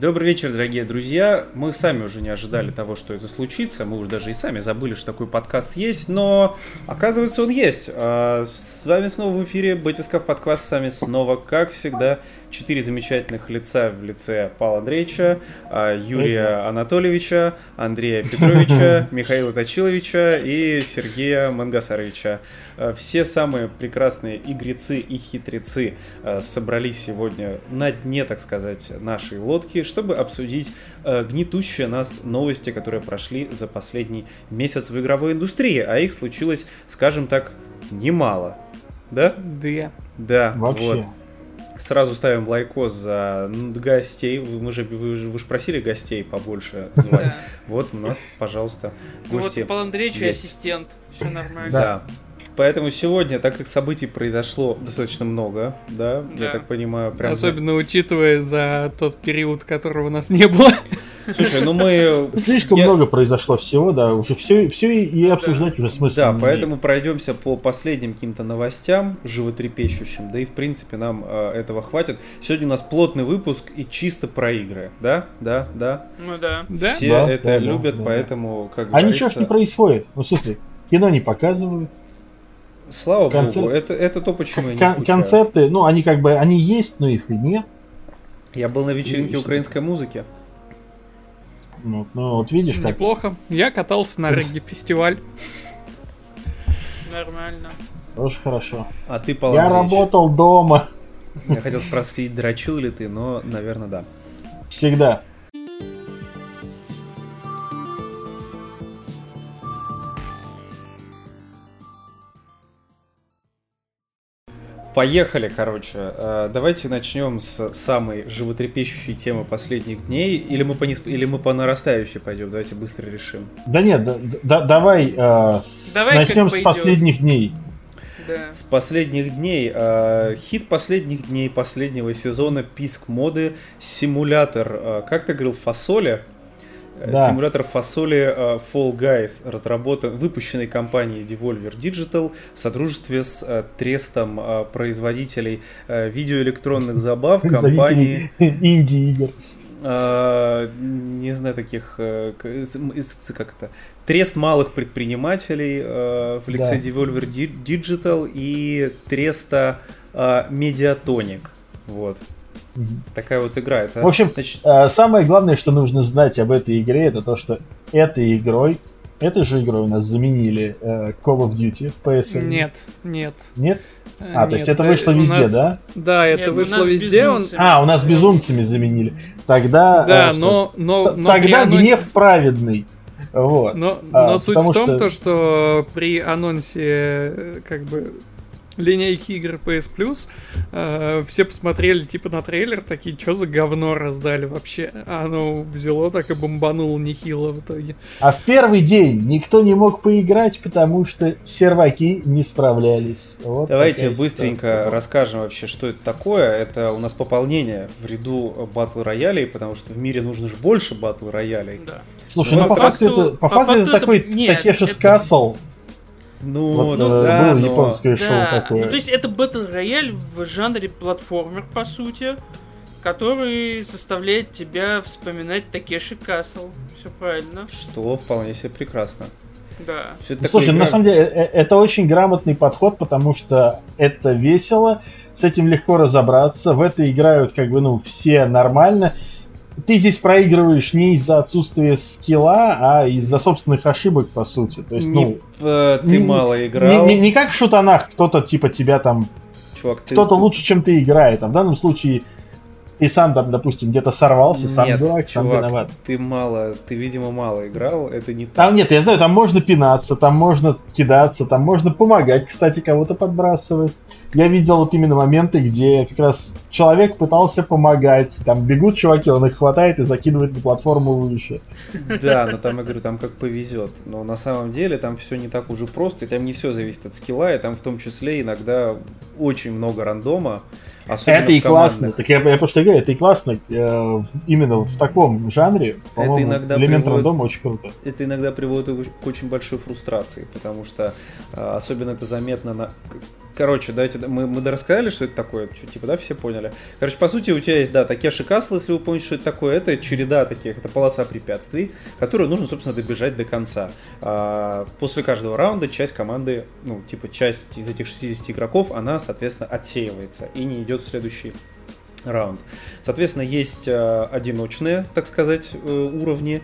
Добрый вечер, дорогие друзья. Мы сами уже не ожидали того, что это случится. Мы уже даже и сами забыли, что такой подкаст есть, но оказывается он есть. А, с вами снова в эфире Батисков подкаст. С вами снова, как всегда, четыре замечательных лица в лице Павла Андреевича, а, Юрия Анатольевича, Андрея Петровича, Михаила Точиловича и Сергея Мангасаровича. А, все самые прекрасные игрецы и хитрецы а, собрались сегодня на дне, так сказать, нашей лодки, чтобы обсудить гнетущие нас новости, которые прошли за последний месяц в игровой индустрии, а их случилось, скажем так, немало. Да? Да. Да, Вообще. вот. Сразу ставим лайкос за гостей. Вы, мы же, вы, же- вы же просили гостей побольше звать. Вот у нас, пожалуйста, Ну гости. Вот Павел Андреевич ассистент. Все нормально. Да. Поэтому сегодня, так как событий произошло достаточно много, да, я Да. так понимаю, прям... за- Особенно учитывая за тот период, которого у нас не было. Слушай, ну мы... Слишком я- много произошло всего, да, уже все, все и, обсуждать уже смысла Да, не поэтому пройдемся по последним каким-то новостям, животрепещущим, да и в принципе нам э, этого хватит. Сегодня у нас плотный выпуск и чисто про игры, да, да, да. Ну да. Да? Все Да, это да, да, любят, да. поэтому, как А ничего ж не происходит. Ну, в смысле, кино не показывают, слава концерт- богу, это, это то, почему я не скучаю. концерты, ну, они как бы, они есть, но их и нет. Я был на вечеринке Ну, украинской музыки. Ну, ну, вот видишь, как... Неплохо. Я катался на регги-фестиваль. Нормально. Тоже хорошо. А ты, Павел Я работал дома. Я хотел спросить, дрочил ли ты, но, наверное, да. Всегда. Поехали, короче. Э, Давайте начнем с самой животрепещущей темы последних дней. Или мы по, нисп- или мы по нарастающей пойдем. Давайте быстро решим. Да нет, да- да- давай, э, с- Давай начнем с последних дней. Да. С последних дней. э, хит последних дней последнего сезона писк моды. Симулятор, э, как ты говорил, фасоли? Э, Да. Симулятор фасоли э, Fall Guys разработан, выпущенный компанией Devolver Digital в содружестве с э, трестом производителей видеоэлектронных забав компании Инди-игр. не знаю таких как это трест малых предпринимателей в лице Да. Devolver Di- Digital и треста Mediatonic. Вот. Такая вот игра. Это, В общем, значит, Э, Самое главное, что нужно знать об этой игре, это то, что этой игрой, этой же игрой у нас заменили э, Call of Duty в PSN. Нет, нет. Нет? Э, А, то есть нет, это вышло везде, нас- да? Да, это Нет, вышло везде. Он... А, у нас безумцами заменили. Тогда... Да, э, но, но, но Тогда анон- гнев праведный. Вот. Но, А, но суть потому в том, что- то, что при анонсе как бы линейки игр PS Plus э, все посмотрели типа на трейлер, такие, что за говно раздали вообще? А оно взяло так и бомбануло нехило в итоге. А в первый день никто не мог поиграть, потому что серваки не справлялись. Вот Давайте быстренько ситуация. расскажем вообще, что это такое. Это у нас пополнение в ряду батл роялей, потому что в мире нужно же больше батл роялей. Да. Слушай, Ну, ну, по факту, факту- это, по по факту факту это это- такой нет, Такешис это- Касл. Ну, Вот, ну э, да, было но... японское шоу Да. такое. Ну, то есть это Battle рояль в жанре платформер, по сути, который заставляет тебя вспоминать Такеши Касл. Все правильно. Что вполне себе прекрасно. Да. Ну, Слушай, на игра- самом деле, э, это очень грамотный подход, потому что это весело, с этим легко разобраться, в это играют как бы, ну, все нормально. Ты здесь проигрываешь не из-за отсутствия скилла, а из-за собственных ошибок, по сути. То есть, Не- ну, э, ты не- мало не, играл. не- не как в шутанах, кто-то типа тебя там, Чувак, ты... кто-то лучше, чем ты играет. А в данном случае ты сам там, допустим, где-то сорвался, сам Нет, дурак, сам чувак, виноват. ты мало, ты, видимо, мало играл, это не так. Там нет, я знаю, там можно пинаться, там можно кидаться, там можно помогать, кстати, кого-то подбрасывать. Я видел вот именно моменты, где как раз человек пытался помогать. Там бегут чуваки, он их хватает и закидывает на платформу выше. Да, но там, я говорю, там как повезет. Но на самом деле там все не так уже просто, и там не все зависит от скилла, и там в том числе иногда очень много рандома. Особенно это и классно. Так я, я просто говорю, это и классно. э, именно вот в таком жанре, по-моему, иногда элемент приводит- рандома очень круто. это иногда приводит к очень большой фрустрации, потому что э, особенно это заметно на... Короче, давайте мы, мы дорассказали, что это такое, что, типа, да, все поняли. Короче, по сути, у тебя есть, да, Такеши Касл, если вы помните, что это такое, это череда таких, это полоса препятствий, которую нужно, собственно, добежать до конца. А, после каждого раунда часть команды, ну, типа, часть из этих 60 игроков, она, соответственно, отсеивается и не идет в следующий раунд. Соответственно, есть э, одиночные, так сказать, э, уровни,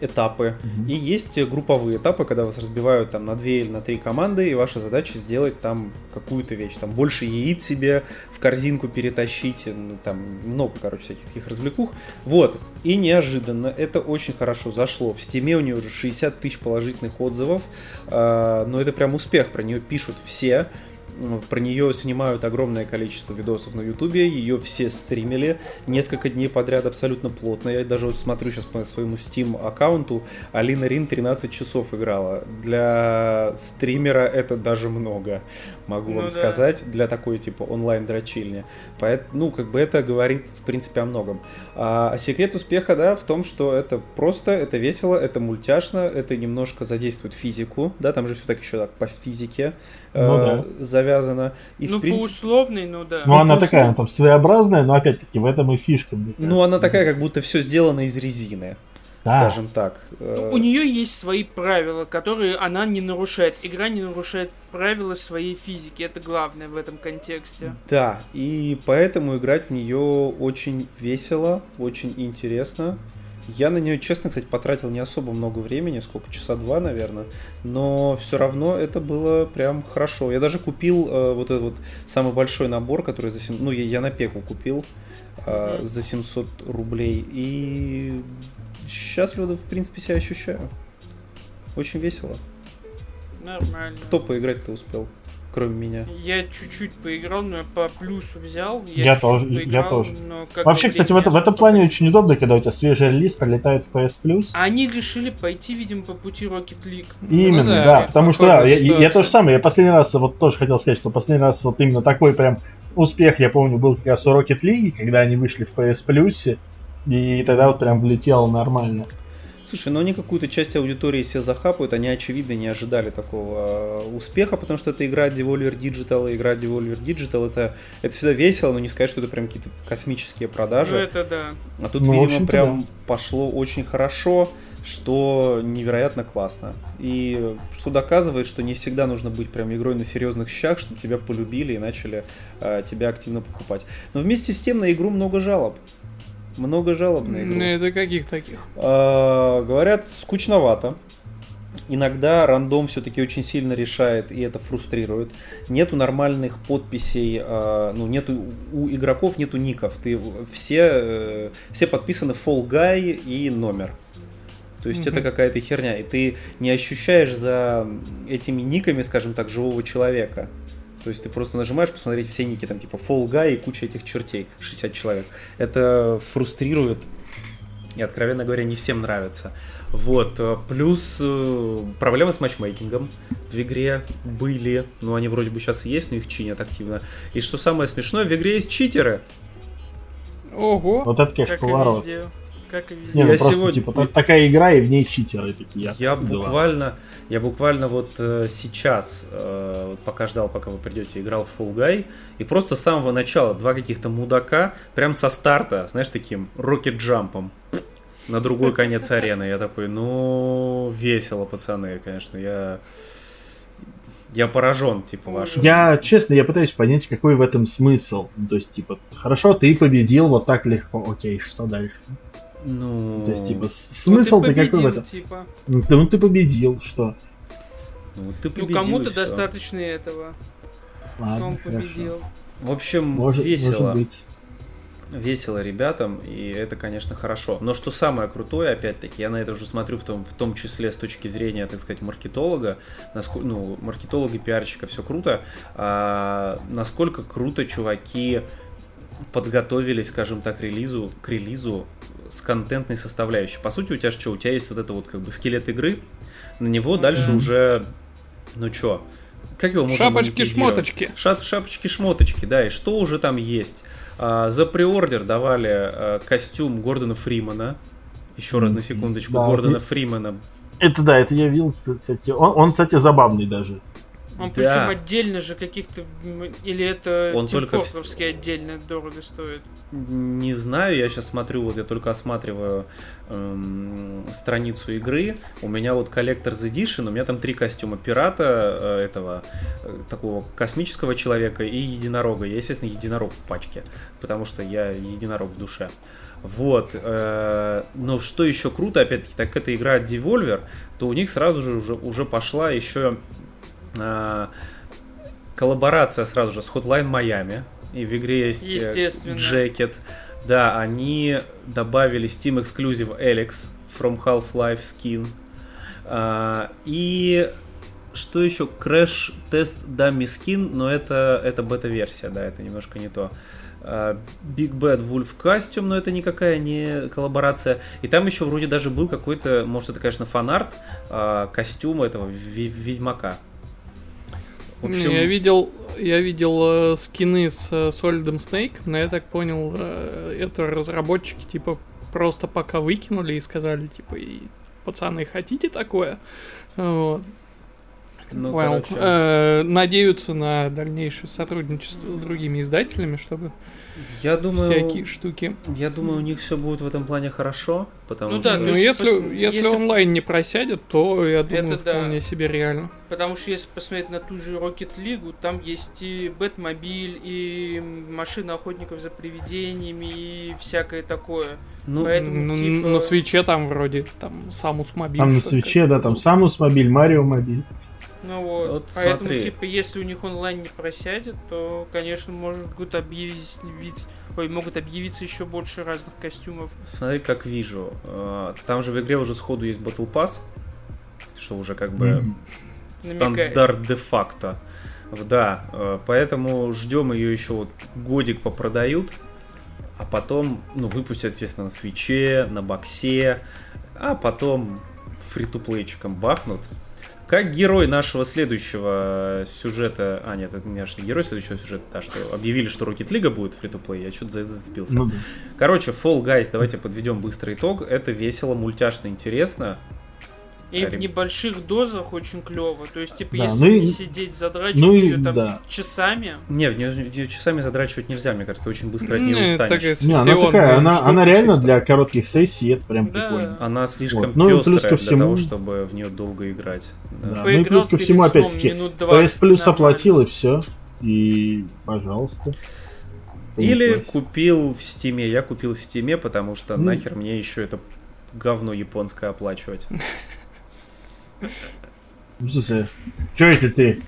этапы, mm-hmm. и есть групповые этапы, когда вас разбивают там на две или на три команды, и ваша задача сделать там какую-то вещь, там больше яиц себе в корзинку перетащить, ну, там много, короче, всяких таких развлекух. Вот, и неожиданно это очень хорошо зашло. В стиме у нее уже 60 тысяч положительных отзывов, э, но это прям успех, про нее пишут все. Про нее снимают огромное количество видосов на ютубе, ее все стримили несколько дней подряд абсолютно плотно. Я даже смотрю сейчас по своему Steam аккаунту, Алина Рин 13 часов играла. Для стримера это даже много, могу ну, вам да. сказать, для такой типа онлайн-дрочильни. Поэтому, ну, как бы это говорит, в принципе, о многом. А секрет успеха, да, в том, что это просто, это весело, это мультяшно, это немножко задействует физику, да, там же все так еще так по физике ну, э, да. завязана. И, ну, в принципе... по условной, ну да. Ну, ну она такая, она там своеобразная, но опять-таки в этом и фишка. Ну, она такая, как будто все сделано из резины. Да. Скажем так. Ну, у нее есть свои правила, которые она не нарушает. Игра не нарушает правила своей физики. Это главное в этом контексте. Да, и поэтому играть в нее очень весело, очень интересно. Я на нее, честно, кстати, потратил не особо много времени, сколько, часа два, наверное, но все равно это было прям хорошо. Я даже купил э, вот этот вот самый большой набор, который за 7, ну, я, я на пеку купил э, за 700 рублей, и счастливо, в принципе, себя ощущаю. Очень весело. Нормально. Кто поиграть-то успел? Кроме меня. Я чуть-чуть поиграл, но я по плюсу взял. Я, я тоже. Поиграл, я тоже. Вообще, кстати, в, это, в этом плане очень удобно, когда у тебя свежий релиз пролетает в PS Plus. Они решили пойти, видимо, по пути Rocket League. Именно, ну, да, да потому что да, я, я, я то же самое. Я последний раз вот тоже хотел сказать, что последний раз вот именно такой прям успех, я помню, был как раз у Rocket League, когда они вышли в PS Plus, и тогда вот прям влетело нормально. Слушай, но они какую-то часть аудитории себе захапают, они, очевидно, не ожидали такого э, успеха, потому что это игра Devolver Digital, игра Devolver Digital, это, это всегда весело, но не сказать, что это прям какие-то космические продажи. Ну, это да. А тут, ну, видимо, прям да. пошло очень хорошо, что невероятно классно. И что доказывает, что не всегда нужно быть прям игрой на серьезных щах, чтобы тебя полюбили и начали э, тебя активно покупать. Но вместе с тем на игру много жалоб. Много жалоб на игру. Ну, это каких таких? А, говорят, скучновато. Иногда рандом все-таки очень сильно решает, и это фрустрирует. Нету нормальных подписей, э, ну, нету у игроков нету ников. Ты все, э, все подписаны Fall Guy и номер. То есть mm-hmm. это какая-то херня, и ты не ощущаешь за этими никами, скажем так, живого человека. То есть ты просто нажимаешь посмотреть все ники, там типа Fall Guy и куча этих чертей, 60 человек. Это фрустрирует и, откровенно говоря, не всем нравится. Вот. Э, плюс э, проблемы с матчмейкингом в игре были. Ну, они вроде бы сейчас и есть, но их чинят активно. И что самое смешное, в игре есть читеры. Ого! Вот это, конечно, поворот. Везде. Как и везде. Не, ну я просто, сегодня... типа, такая игра, и в ней читеры такие. Я буквально, я буквально вот э, сейчас, э, вот пока ждал, пока вы придете, играл в Fall Guy, и просто с самого начала два каких-то мудака, прям со старта, знаешь, таким рокет-джампом на другой конец арены. Я такой, ну, весело, пацаны, конечно, я... Я поражен, типа, вашим. Я, честно, я пытаюсь понять, какой в этом смысл. То есть, типа, хорошо, ты победил вот так легко. Окей, что дальше? Ну... То есть, типа, смысл-то ну, какой в этом? Типа. Ну, ты, ну, ты победил, что? Ну, ты победил, ну кому-то достаточно этого. Ладно, что он победил. В общем, может, весело. Может быть. Весело ребятам, и это, конечно, хорошо. Но что самое крутое, опять-таки, я на это уже смотрю в том, в том числе с точки зрения, так сказать, маркетолога, насколько, ну, маркетолога, пиарщика, все круто, а, насколько круто чуваки подготовились, скажем так, релизу, к релизу с контентной составляющей. По сути, у тебя что? У тебя есть вот это вот как бы скелет игры, на него mm-hmm. дальше уже, ну чё, как его можно Шапочки-шмоточки. Шап, Шапочки-шмоточки, да, и что уже там есть? А, за преордер давали а, костюм Гордона Фримана. Еще раз на секундочку, да, Гордона и... Фримана. Это да, это я видел, кстати. Он, он, кстати, забавный даже. Он Да. причем отдельно же каких-то... Или это Он только в- отдельно дорого стоит? Не знаю, я сейчас смотрю, вот я только осматриваю эм, страницу игры. У меня вот Collector's Edition, у меня там три костюма. Пирата, э, этого, э, такого космического человека и единорога. Я, естественно, единорог в пачке, потому что я единорог в душе. Вот. э, но что еще круто, опять-таки, так как это игра от Devolver, то у них сразу же уже, уже пошла еще коллаборация сразу же с Hotline Miami. И в игре есть э. Jacket. Да, они добавили Steam Exclusive Alex from Half-Life Skin. А, и что еще? Crash Test Dummy Skin, но это, это бета-версия, да, это немножко не то. А, Big Bad Wolf Costume, но это никакая не коллаборация. И там еще вроде даже был какой-то, может это, конечно, фанарт а, костюма этого Ведьмака. В Не, общем, я видел, я видел э, скины с э, Solid Snake, но я так понял, э, это разработчики типа просто пока выкинули и сказали типа, и, пацаны, хотите такое? Вот. ну, Понял. короче, Э, надеются на дальнейшее сотрудничество с другими издателями, чтобы я думаю, всякие штуки. Я думаю, у них все будет в этом плане хорошо, потому Ну что... да, Ну, есть если, пос- если, если- онлайн не просядет, то я думаю, Это да. вполне себе реально. Потому что если посмотреть на ту же Rocket League, там есть и Бэтмобиль, и машина охотников за привидениями, и всякое такое. Ну, Поэтому, Ну, типа- На свече там вроде там Самус мобиль. Там на свече, да, там Самус мобиль, Марио мобиль. Ну вот. Вот Поэтому, смотри. типа, если у них онлайн не просядет, то, конечно, может будут объявить, ой, могут объявиться еще больше разных костюмов. смотри, как вижу. Э, Там же в игре уже сходу есть Battle Pass, что уже как бы. Намекает. стандарт де-факто. Да, э, поэтому ждем ее еще вот годик попродают, а потом, ну, выпустят, естественно, на свече, на боксе, а потом фри-то-плейчиком бахнут. Как герой нашего следующего сюжета... А, нет, это не наш не герой следующего сюжета, а что объявили, что Rocket League будет фри-то-плей, я что-то за это зацепился. Ну да. Короче, Fall Guys, давайте подведем быстрый итог. Это весело, мультяшно, интересно. И в небольших дозах очень клево. То есть, типа, Да, если ну и- не сидеть задрачивать ну ее там да. часами, Не, в её часами задрачивать нельзя, мне кажется, ты очень быстро от Не, нее устанешь. такая Не, она такая, она, она реально чисто. для коротких сессий, это прям Да. прикольно. Она слишком Вот. Ну плюс пестрая ко для всему- того, чтобы в нее долго играть. Да. Да. Ну и поиграл плюс ко всему, опять-таки, PS 20 Plus оплатил и все. И, пожалуйста. Или Понеслась. купил в Steam е. Я купил в Steam е, потому что Ну. нахер мне еще это говно японское оплачивать. Ну, слушай, что это ты?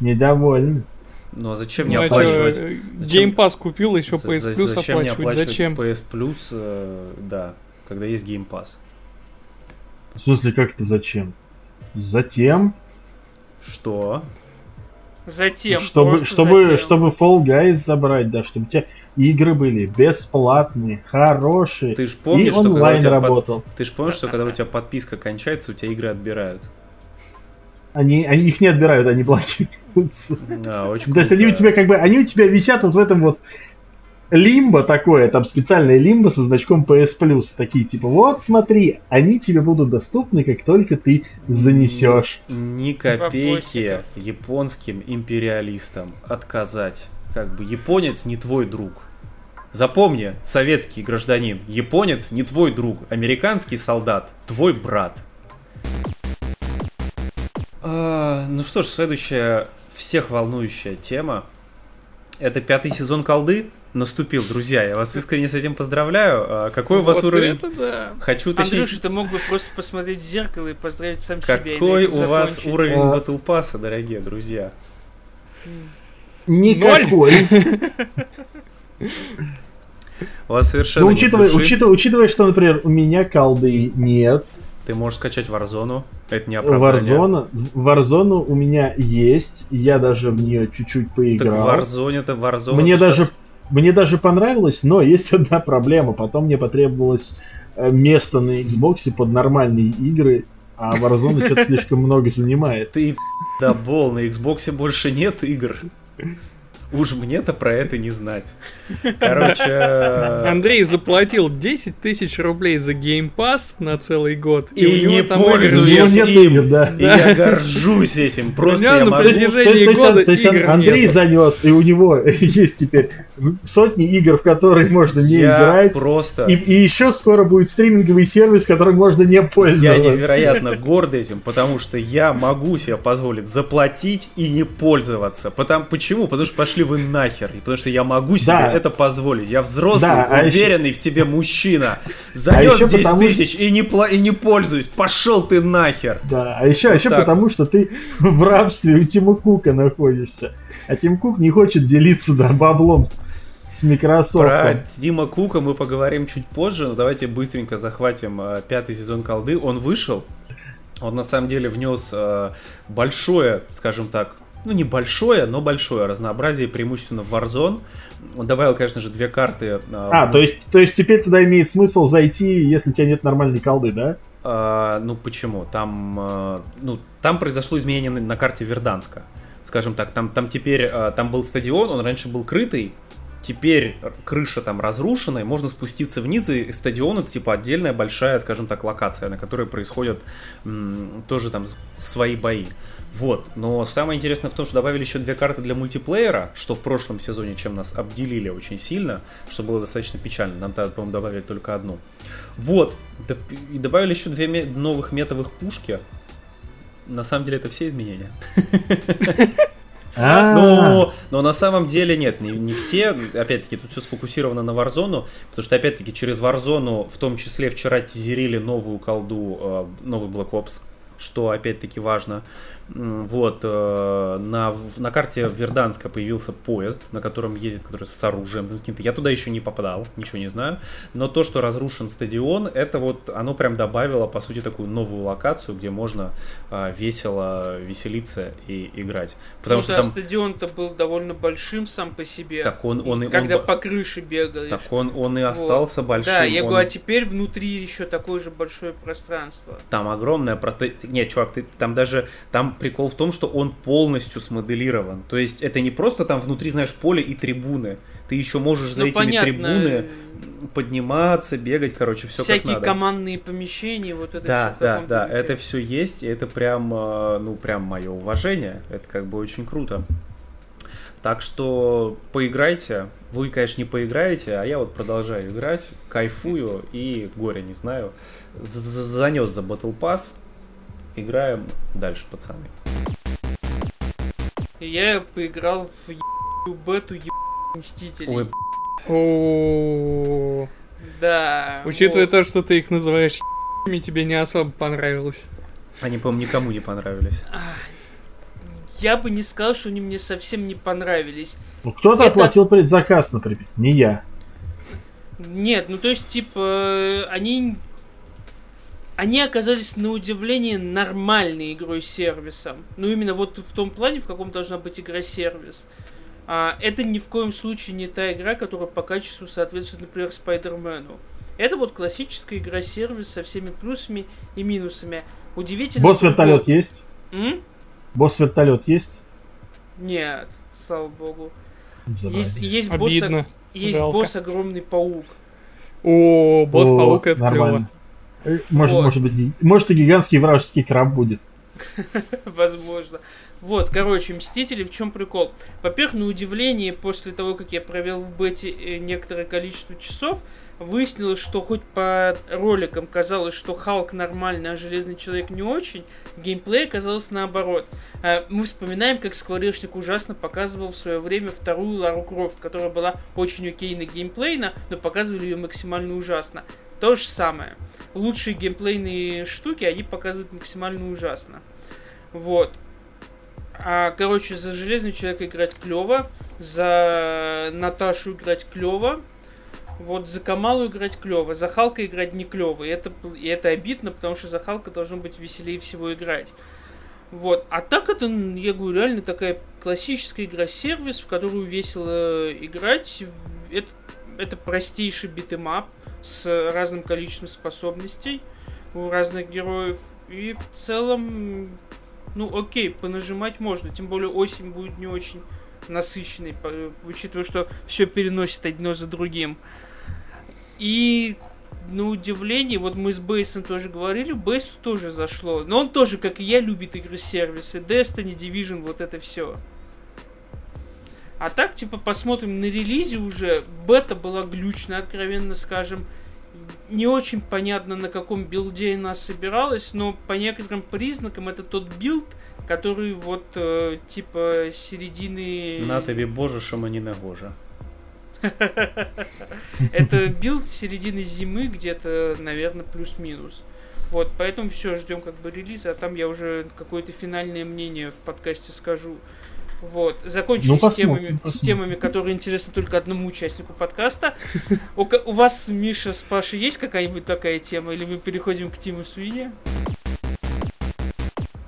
Недоволен? Ну а зачем мне Ну, оплачивать? Зачем- Game Pass купил, еще За- PS за- Plus зачем мне оплачивать. Зачем? PS Plus, э, да, когда есть Game Pass? В смысле, как это зачем? Затем, Что? Затем, чтобы, чтобы, затем. чтобы Fall Guys забрать, да, чтобы у тебя игры были бесплатные, хорошие, Ты ж и помнишь, что когда у онлайн тебя под- работал. Ты же помнишь, что когда у тебя подписка кончается, у тебя игры отбирают? Они, они их не отбирают, они блокируются. Да, очень То есть они у тебя как бы, они у тебя висят вот в этом вот лимбо такое, там специальное лимбо со значком PS Plus. Такие типа, вот смотри, они тебе будут доступны, как только ты занесешь. Ни копейки Бабосиков. японским империалистам отказать. Как бы японец не твой друг. Запомни, советский гражданин, японец не твой друг, американский солдат твой брат. А, ну что ж, следующая всех волнующая тема. Это пятый сезон колды наступил, друзья. Я вас искренне с этим поздравляю. А, какой у вас Вот уровень? это да. Хочу уточнить. Андрюша, ты мог бы просто посмотреть в зеркало и поздравить сам себя. и на Какой у вас закончить. уровень А. Battle Pass, дорогие друзья? Никакой. У вас совершенно Ну, нет учитывая, души. учитывая, учитывая, что, например, у меня колды нет, Ты можешь скачать Warzone. Это не оправдание. Warzone, Warzone у меня есть, я даже в нее чуть-чуть Так поиграл. Warzone это Warzone. Мне даже, щас- мне даже понравилось, но есть одна проблема. Потом мне потребовалось э, место на Xbox под нормальные игры, а Warzone что-то слишком много занимает. Ты да бол, на Xbox больше нет игр. Уж мне-то про это не знать. Короче... Андрей заплатил 10 тысяч рублей за Game Pass на целый год. И, него не пользуюсь им. игр, да. И я горжусь этим. Просто я на могу... протяжении То есть- года то есть игр Андрей нету. занес, и у него есть теперь сотни игр, в которые можно не Я играть. просто... И, и еще скоро будет стриминговый сервис, которым можно не Я пользоваться. невероятно горд этим, потому что я могу себе позволить заплатить и не пользоваться. Потому, почему? Потому что пошли вы нахер. Потому что я могу себе Да. это позволить. Я взрослый, Да, а еще- уверенный в себе мужчина. Занес еще 10 потому тысяч и не, пла- и не пользуюсь. Пошел ты нахер. Да, а еще, Вот еще так потому, что ты в рабстве у Тима Кука находишься. А Тим Кук не хочет делиться да, баблом с Microsoft. Про Тима Кука мы поговорим чуть позже, но давайте быстренько захватим э, пятый сезон колды. Он вышел, он на самом деле внес э, большое, скажем так, ну не большое, но большое разнообразие, преимущественно в Warzone. Он добавил, конечно же, две карты. э, А, то есть, то есть теперь туда имеет смысл зайти, если у тебя нет нормальной колды, да? А, ну почему? Там, э, ну, там произошло изменение на, на карте Верданска. Скажем так, там, там теперь э, там был стадион, он раньше был крытый. Теперь крыша там разрушена, и можно спуститься вниз, и стадион это типа отдельная большая, скажем так, локация, на которой происходят м, тоже там свои бои. Вот, но самое интересное в том, что добавили еще две карты для мультиплеера, что в прошлом сезоне, чем нас обделили очень сильно, что было достаточно печально. Нам тогда, по-моему, добавили только одну. Вот, и добавили еще две ме- новых метовых пушки. На самом деле это все изменения. А, Но, но на самом деле нет, не, не все. Опять-таки, тут все сфокусировано на Warzone, потому что, опять-таки, через Warzone, в том числе, вчера тизерили новую колду, э, новый Black Ops, что, опять-таки, важно. Вот, э, на, на карте Верданска появился поезд, на котором ездит, который с оружием там каким-то. Я туда еще не попадал, ничего не знаю. Но то, что разрушен стадион, это вот, оно прям добавило, по сути, такую новую локацию, где можно э, весело веселиться и играть. Потому Потому что что там... стадион-то был довольно большим сам по себе. Так он, он, и- он когда б- по крыше бегаешь. так он, он и Вот. остался большим. Да, я он- говорю, а теперь внутри еще такое же большое пространство. Там огромное просто... Нет, чувак, ты там даже... Там прикол в том, что он полностью смоделирован. То есть это не просто там внутри, знаешь, поле и трибуны. Ты еще можешь за Ну, этими понятно, трибуны подниматься, бегать, короче, все как всякие надо. командные помещения, вот это Да, всё в да, да, духе. это все есть, и это прям, э, ну, прям мое уважение. Это как бы очень круто. Так что поиграйте. Вы, конечно, не поиграете, а я вот продолжаю играть, кайфую и горе не знаю. Занес за Battle Pass. Играем дальше, пацаны. Я поиграл в ебаную бету ебаных Мстителей. Ой, О, Да. Учитывая вот. то, что ты их называешь ебаными, тебе не особо понравилось. они, по-моему, никому не понравились. Я бы не сказал, что они мне совсем не понравились. Ну, кто-то Это- оплатил предзаказ, например, не я. Нет, ну то есть, типа, они... Они оказались на удивление нормальной игрой-сервисом. Ну, именно вот в том плане, в каком должна быть игра-сервис. А, это ни в коем случае не та игра, которая по качеству соответствует, например, Спайдермену. Это вот классическая игра-сервис со всеми плюсами и минусами. Удивительно. Босс-вертолет есть? М? Босс-вертолет есть? Нет, слава богу. Есть, есть босс, есть босс огромный паук. О, босс-паук, О, это нормально. Э, Может, Вот. может быть, может и гигантский вражеский краб будет. Возможно. Вот, короче, Мстители, в чем прикол? Во-первых, на удивление, после того, как я провел в бете э, некоторое количество часов, выяснилось, что хоть по роликам казалось, что Халк нормальный, а Железный Человек не очень, в геймплее оказалось наоборот. А, Мы вспоминаем, как Скворечник ужасно показывал в свое время вторую Лару Крофт, которая была очень окейно геймплейна, но показывали ее максимально ужасно. То же самое. Лучшие геймплейные штуки они показывают максимально ужасно. Вот. А, короче, за Железного Человека играть клево, за Наташу играть клево, вот за Камалу играть клево, за Халка играть не клево. И это, и это обидно, потому что за Халка должно быть веселее всего играть. Вот. А так это, я говорю, реально такая классическая игра-сервис, в которую весело играть. Это, это простейший beat 'em up с разным количеством способностей у разных героев. И в целом, ну окей, понажимать можно. Тем более осень будет не очень насыщенный, учитывая, что все переносит одно за другим. И на удивление, вот мы с Бейсом тоже говорили, Бейсу тоже зашло. Но он тоже, как и я, любит игры-сервисы. Destiny, Division, вот это все. А так, типа, посмотрим на релизе уже. Бета была глючная, откровенно скажем. Не очень понятно, на каком build е она собиралась, но по некоторым признакам это тот build, который вот, э, типа, середины... На тебе боже, шамани на гоже. Это билд середины зимы, где-то, наверное, плюс-минус. Вот, поэтому все, ждем как бы релиза, а там я уже какое-то финальное мнение в подкасте скажу. Вот, закончили ну, с, темами, с темами, которые интересны только одному участнику подкаста. У, у вас, Миша, с Пашей, есть какая-нибудь такая тема, или мы переходим к Тиму Суине?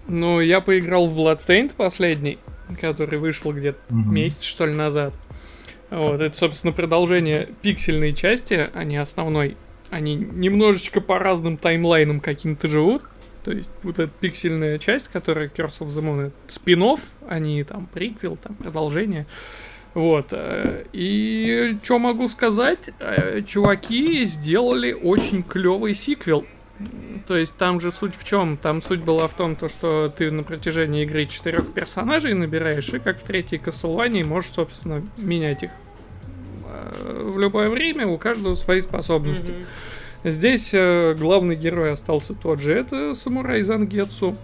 Ну, я поиграл в Bloodstained последний, который вышел где-то mm-hmm. месяц, что ли, назад. Вот, это, собственно, продолжение пиксельной части, а не основной. Они немножечко по разным таймлайнам каким-то живут. То есть вот эта пиксельная часть, которая Curse of the Moon, это спин а не там приквел, там продолжение. Вот. Э, и что могу сказать? Э, чуваки сделали очень клевый сиквел. То есть там же суть в чем? Там суть была в том, то, что ты на протяжении игры четырех персонажей набираешь, и как в третьей Castlevania можешь, собственно, менять их э, в любое время, у каждого свои способности. Mm-hmm. Здесь э, главный герой остался тот же, это самурай Зангетсу.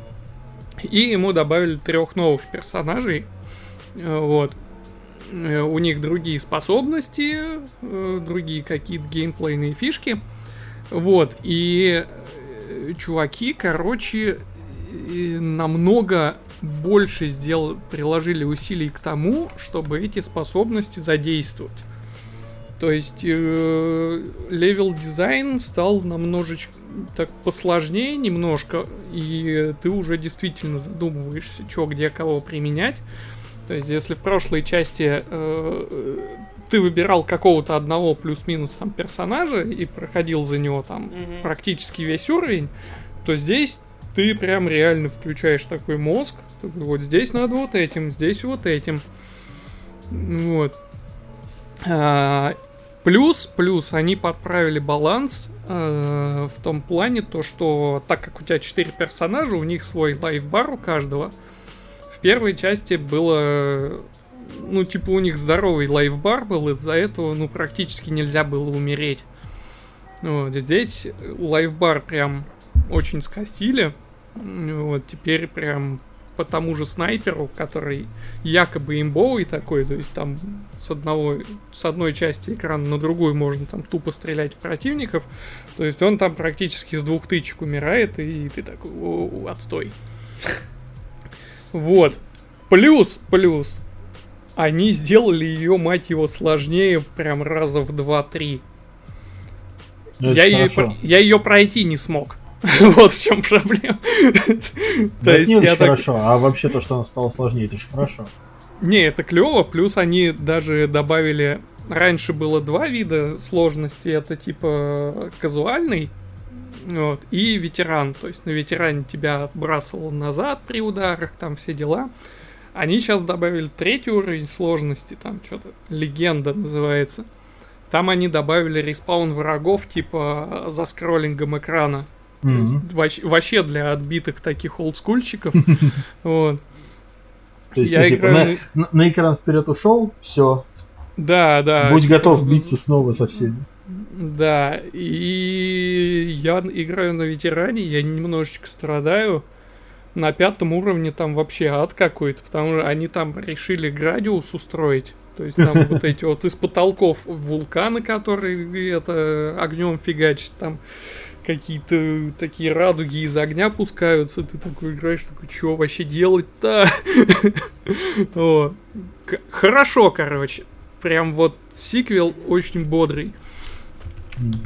И ему добавили трех новых персонажей. Э, вот. У них другие способности, другие какие-то геймплейные фишки. Вот, и э, чуваки, короче, намного больше сделали, приложили усилий к тому, чтобы эти способности задействовать. То есть level э, дизайн стал намножечко так посложнее немножко, и ты уже действительно задумываешься, что где кого применять. То есть, если в прошлой части э, ты выбирал какого-то одного плюс-минус там персонажа и проходил за него там mm-hmm. практически весь уровень, то здесь ты прям реально включаешь такой мозг. Вот здесь надо вот этим, здесь вот этим. Вот. А, плюс, плюс, они подправили баланс э, в том плане, то что так как у тебя 4 персонажа, у них свой лайфбар у каждого. В первой части было ну, типа, у них здоровый лайфбар был, из-за этого, ну, практически нельзя было умереть. Вот, здесь лайфбар прям очень скосили. Вот, теперь прям по тому же снайперу, который якобы имбовый такой, то есть там с одного, с одной части экрана на другую можно там тупо стрелять в противников, то есть он там практически с двух тычек умирает, и ты такой, о, отстой. Вот. Плюс, плюс, они сделали ее, мать его, сложнее прям раза в 2-3. Ну, я, ее, я ее пройти не смог. вот в чем проблема. то есть я хорошо, а вообще то, что она стала сложнее, это же хорошо. Не, это клево, плюс они даже добавили... Раньше было два вида сложности, это типа казуальный, вот, и ветеран. То есть на ветеране тебя отбрасывал назад при ударах, там все дела. Они сейчас добавили третий уровень сложности, там что-то легенда называется. Там они добавили респаун врагов типа за скроллингом экрана. Mm-hmm. вообще, для отбитых таких олдскульчиков. Вот. То есть, я типа, играю... на, на экран вперед ушел, все. Да, да. Будь готов биться снова со всеми. Да, и я играю на ветеране, я немножечко страдаю на пятом уровне там вообще ад какой-то, потому что они там решили градиус устроить. То есть там вот эти вот из потолков вулканы, которые это огнем фигачат, там какие-то такие радуги из огня пускаются, ты такой играешь, такой, что вообще делать-то? Хорошо, короче. Прям вот сиквел очень бодрый.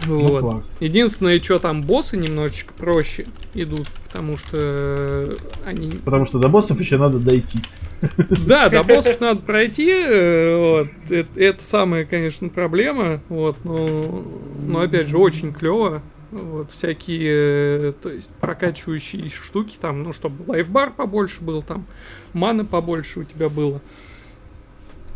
Ну, вот. Класс. Единственное, что там боссы немножечко проще идут, потому что они... Потому что до боссов еще надо дойти. Да, до боссов надо пройти. Э, вот. Это, это самая, конечно, проблема. Вот, но, но опять же, очень клево. Вот, всякие, то есть, прокачивающие штуки, там, ну, чтобы лайфбар побольше был, там, маны побольше у тебя было.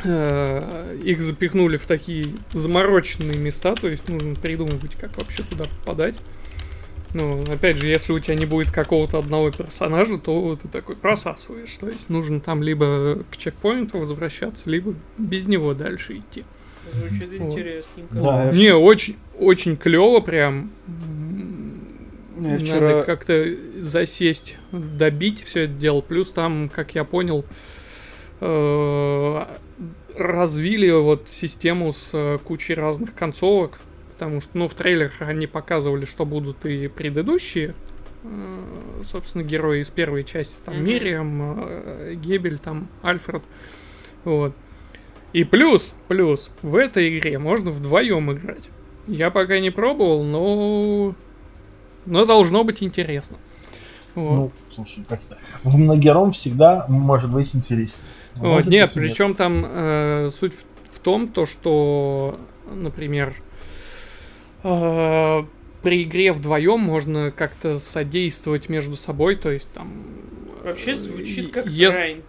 э, их запихнули в такие замороченные места, то есть нужно придумывать, как вообще туда попадать. Ну, опять же, если у тебя не будет какого-то одного персонажа, то ты такой просасываешь. То есть нужно там либо к чекпоинту возвращаться, либо без него дальше идти. Звучит Вот. интересненько. Да, я Не, очень, очень клево прям. Я Надо вчера... как-то засесть, добить все это дело. Плюс там, как я понял, э, развили вот систему с э, кучей разных концовок. Потому что, ну, в трейлерах они показывали, что будут и предыдущие, э, собственно, герои из первой части. Там Мгм. Мириам, Гебель, там Альфред. Вот. И плюс, плюс, в этой игре можно вдвоем играть. Я пока не пробовал, но... Но должно быть интересно. Вот. Ну, слушай, как это? В многером всегда может быть интереснее. Вот, Может нет, быть и причем там э, суть в, в том, то, что, например, э, при игре вдвоем можно как-то содействовать между собой, то есть там... э, Вообще звучит как ес- Трайн.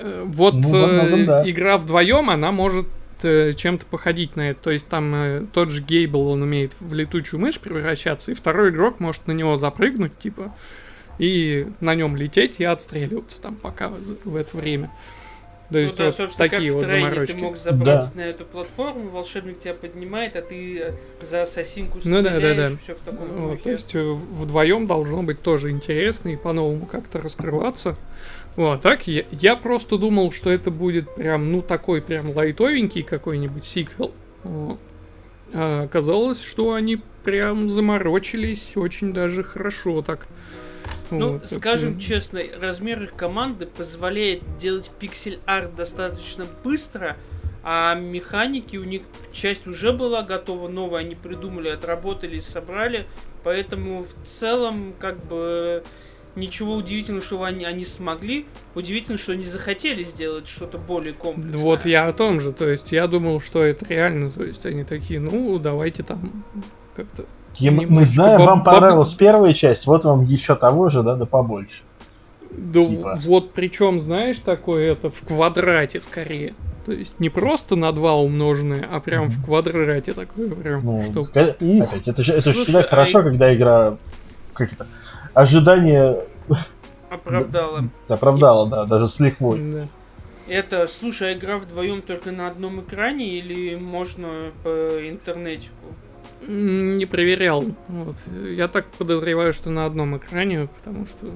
Э, Вот Ну, во многом э, да. игра вдвоем, она может э, чем-то походить на это. То есть там э, тот же Гейбл, он умеет в летучую мышь превращаться, и второй игрок может на него запрыгнуть, типа, и на нем лететь и отстреливаться там пока в, в это время. То Ну есть да, вот собственно, такие как вот в заморочки. ты мог забраться на эту платформу, волшебник тебя поднимает, а ты э, за ассасинку Ну да, да, стреляешь, да. все в таком Вот, духе. то есть э, вдвоем должно быть тоже интересно и по-новому как-то раскрываться. Вот, так я, я просто думал, что это будет прям, ну, такой прям лайтовенький какой-нибудь сиквел. Вот. А оказалось, что они прям заморочились очень даже хорошо так. Ну, Вот, скажем что- честно, размер их команды позволяет делать пиксель-арт достаточно быстро, а механики у них часть уже была готова, новая они придумали, отработали, собрали, поэтому в целом как бы ничего удивительного, что они, они смогли, удивительно, что они захотели сделать что-то более комплексное. Вот я о том же, то есть я думал, что это реально, то есть они такие, ну, давайте там как-то Я- мы знаем, вам баб- понравилась первая часть, вот вам еще того же, да, да побольше. Да Типа. вот причем, знаешь, такое это в квадрате скорее. То есть не просто на 2 умноженное, а прям в квадрате такое прям, Ну, что опять, это же, это же всегда а хорошо, и- когда игра как это, ожидание Оправдала. оправдала, да, даже с лихвой. Да. Это, слушай, а игра вдвоем только на одном экране или можно по интернетику? Не проверял. Вот. Я так подозреваю, что на одном экране, потому что ну,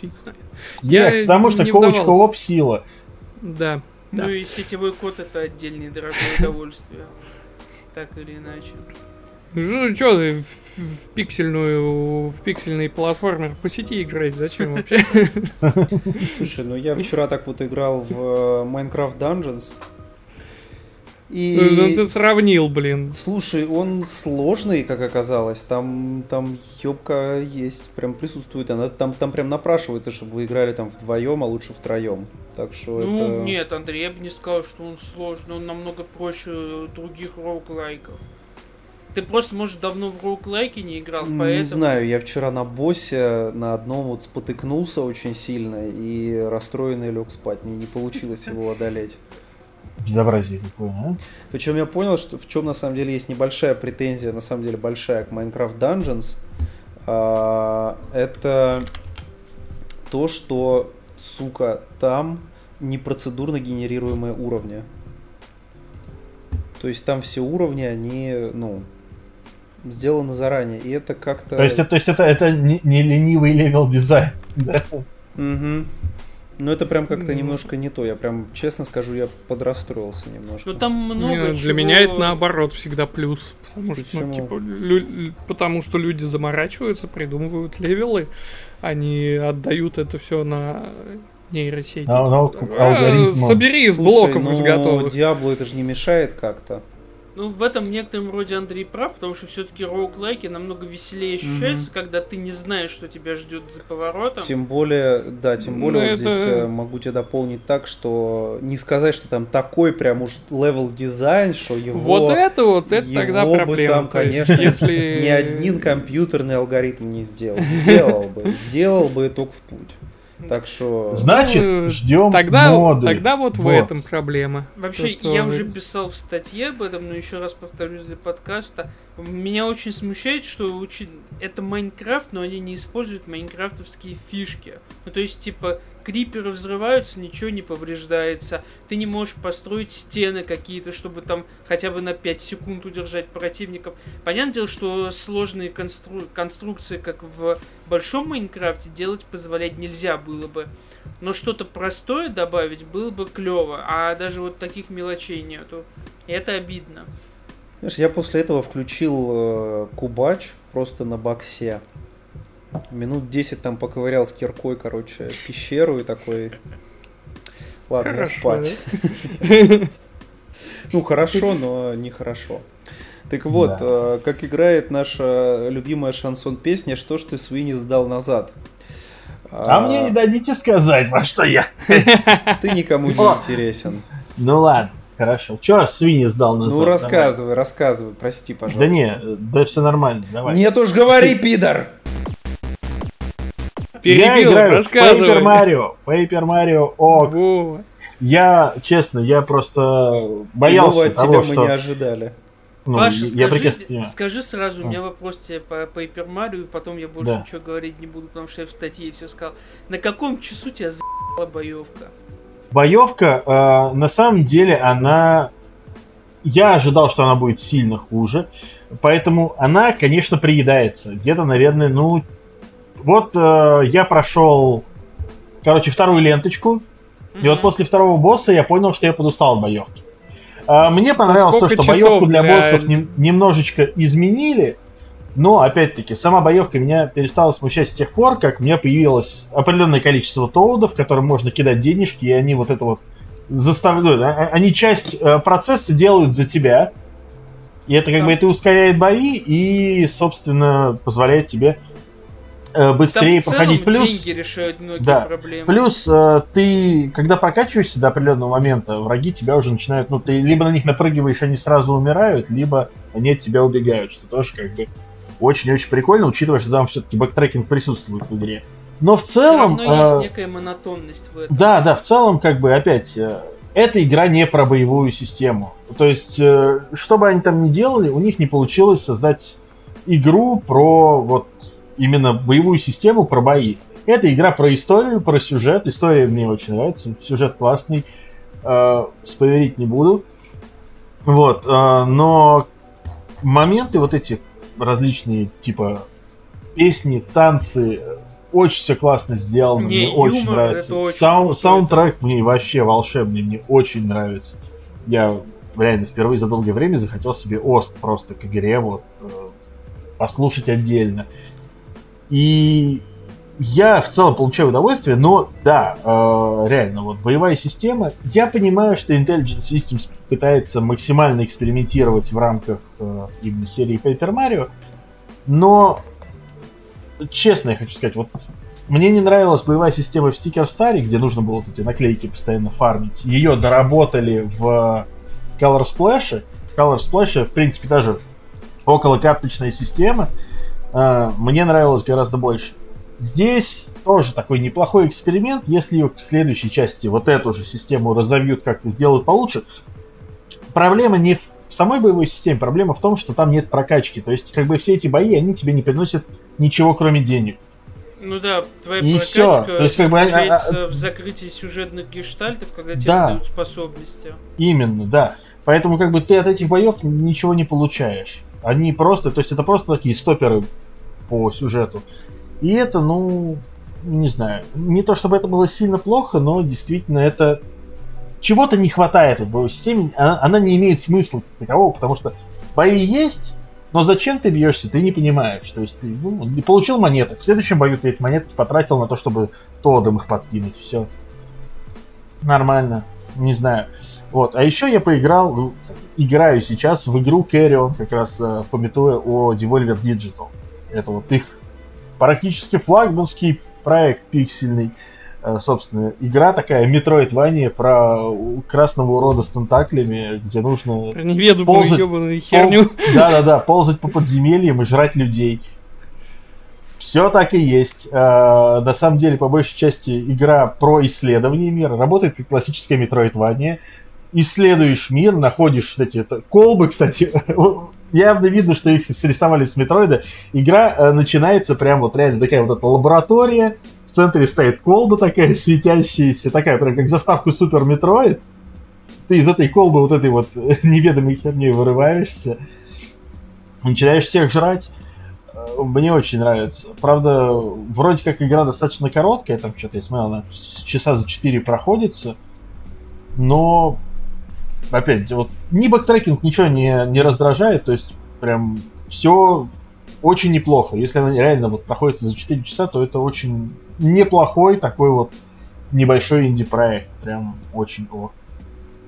фиг знает. Я Нет, потому что коуч оп сила. Да. Да. Ну и сетевой код это отдельное дорогое удовольствие. Так или иначе. Ну что ты в, в пиксельную, в пиксельный платформер по сети играть? Зачем вообще? Слушай, ну я вчера так вот играл в э, Minecraft Dungeons. Ну, И... Ты сравнил, блин. Слушай, он сложный, как оказалось. Там, там ёбка есть, прям присутствует. Она там, там прям напрашивается, чтобы вы играли там вдвоем, а лучше втроем. Так что Ну это... нет, Андрей, я бы не сказал, что он сложный, он намного проще других роуглайков. Ты просто, может, давно в роуглайке не играл, Не поэтому... знаю, я вчера на боссе на одном вот спотыкнулся очень сильно и расстроенный лег спать. Мне не получилось его одолеть. Безобразие какое, а? Причем я понял, что в чем на самом деле есть небольшая претензия, на самом деле большая к Minecraft Dungeons. А, это то, что, сука, там не процедурно генерируемые уровни. То есть там все уровни, они, ну, сделаны заранее. И это как-то... То есть, это, то есть это, это не, не ленивый level дизайн. Да? Мгм. Ну это прям как-то немножко не то. Я прям, честно скажу, я подрасстроился немножко. Ну там много Не, чего... Для меня это наоборот всегда плюс. Потому что, ну, типа, лю- потому что люди заморачиваются, придумывают level ы, они отдают это все на нейросети. Типа, алг- алгоритмам. собери из Слушай, блоков ну, из готовых. Diablo это же не мешает как-то. Ну, в этом некотором роде Андрей прав, потому что все-таки роуглайки намного веселее ощущаются, когда ты не знаешь, что тебя ждет за поворотом. Тем более, да, тем Ну, более вот это- здесь э, могу тебя дополнить так, что не сказать, что там такой прям уж level design, что его Вот это вот, это его тогда бы проблема. там, конечно, если... ни один компьютерный алгоритм не сделал. Сделал бы, сделал бы только в путь. Так что... Значит, Ну, ждем Тогда, моды. тогда вот в Вот. этом проблема. Вообще, То, я вы- уже писал в статье об этом, но еще раз повторюсь для подкаста. Меня очень смущает, что учи- это Minecraft, но они не используют майнкрафтовские фишки. Ну, то есть, типа, криперы взрываются, ничего не повреждается. Ты не можешь построить стены какие-то, чтобы там хотя бы на 5 секунд удержать противников. Понятное дело, что сложные констру- конструкции, как в большом Майнкрафте, делать позволять нельзя было бы. Но что-то простое добавить было бы клево, а даже вот таких мелочей нету. Это обидно. Знаешь, я после этого включил э, кубач просто на боксе. Минут 10 там поковырял с киркой, короче, пещеру и такой... Ладно, я Хорошо, спать. Ну, хорошо, но нехорошо. Так вот, Да. э, как играет наша любимая шансон-песня «Что ж ты, свиньи, сдал назад?» А мне не дадите сказать, во что я. Ты никому не О. интересен. Ну ладно, хорошо. Че свиньи сдал назад? Ну, рассказывай, рассказывай, прости, Давай. пожалуйста. Да не, да все нормально, давай. Нет уж, говори, пидор! Я Перебил, играю в рассказывай. Paper Mario. Paper Mario Ок. Вова. Я, честно, я просто Иного боялся от того, тебя мы что... не ожидали. ну, Паша, я скажи, прекрасно скажи сразу, у А. меня вопрос тебе по Paper Mario, и потом я больше Да. ничего говорить не буду, потому что я в статье все сказал. На каком часу тебя за***ла боевка? Боевка, э, на самом деле, она... Я ожидал, что она будет сильно хуже. Поэтому она, конечно, приедается. Где-то, наверное, ну... Вот э, я прошел, короче, вторую ленточку. И вот после второго босса я понял, что я подустал от боевки. А, Мне понравилось то, что боевку для для- боссов нем- немножечко изменили. Но, опять-таки, сама боевка меня перестала смущать с тех пор, как у меня появилось определенное количество тоудов, которым можно кидать денежки, и они вот это вот заставляют. а- а- Они часть э, процесса делают за тебя. И это как Там- бы это ускоряет бои и, собственно, позволяет тебе э, Там быстрее в целом проходить. Плюс, деньги решают многие Да. проблемы. Плюс э, ты, когда прокачиваешься до определенного момента, враги тебя уже начинают, ну, ты либо на них напрыгиваешь, они сразу умирают, либо они от тебя убегают, что тоже как бы очень-очень прикольно, учитывая, что там все-таки backtracking присутствует в игре. Но в Все целом... равно э, есть некая монотонность в этом. да, да, в целом, как бы, опять, э, эта игра не про боевую систему. То есть, э, что бы они там ни делали, у них не получилось создать игру про вот именно боевую систему, про бои. Это игра про историю, про сюжет. История мне очень нравится, сюжет классный. Э, спойлерить не буду. Вот, э, но моменты вот эти различные, типа песни, танцы, э, очень все классно сделано, Не, мне очень нравится. очень Сау- саундтрек мне вообще волшебный, мне очень нравится. Я реально впервые за долгое время захотел себе Ост просто к игре вот э, послушать отдельно. И я в целом получаю удовольствие, но да, э, реально, вот боевая система. Я понимаю, что Intelligent Systems пытается максимально экспериментировать в рамках э, именно серии Paper Mario, но честно я хочу сказать, вот мне не нравилась боевая система в Sticker Star, где нужно было вот эти наклейки постоянно фармить. Ее доработали в Color Splash. Color Splash, в принципе, даже около карточная система. Э, мне нравилось гораздо больше. Здесь тоже такой неплохой эксперимент. Если ее к следующей части вот эту же систему разовьют, как-то сделают получше. Проблема не в самой боевой системе, проблема в том, что там нет прокачки. То есть, как бы все эти бои, они тебе не приносят ничего, кроме денег. Ну да, твоя И прокачка всё. То есть, как бы, а- а- заключается в закрытии сюжетных гештальтов, когда тебе Да. дают способности. Именно, да. Поэтому как бы ты от этих боев ничего не получаешь. Они просто, то есть это просто такие стоперы по сюжету. И это, ну, не знаю, не то чтобы это было сильно плохо, но действительно это чего-то не хватает в боевой системе. Она, она не имеет смысла такового, потому что бои есть, но зачем ты бьешься, ты не понимаешь. То есть ты ну, не получил монеток. В следующем бою ты эти монетки потратил на то, чтобы Тодом их подкинуть. Все. Нормально. Не знаю. Вот. А еще я поиграл, ну, играю сейчас в игру Carrion, как раз э, пометуя о Devolver Digital. Это вот их практически флагманский проект пиксельный. Э, собственно, игра такая, Metroidvania про красного урода с тентаклями, где нужно Про неведомую Ползать- ебаную херню. да-да-да, ползать по подземельям и жрать людей. Все так и есть. Э, на самом деле, по большей части, игра про исследование мира. Работает как классическая метроидвания. Исследуешь мир, находишь эти это, колбы, кстати. явно видно, что их срисовали с метроида. Игра э, начинается прям вот реально такая вот эта лаборатория. В центре стоит колба такая светящаяся, такая прям как заставка Super Metroid. Ты из этой колбы вот этой вот неведомой херней вырываешься. Начинаешь всех жрать мне очень нравится. Правда, вроде как игра достаточно короткая, там что-то я смотрел, она часа за 4 проходится, но опять, вот ни backtracking ничего не, не раздражает, то есть прям все очень неплохо. Если она реально вот проходит за 4 часа, то это очень неплохой такой вот небольшой инди-проект. Прям очень о.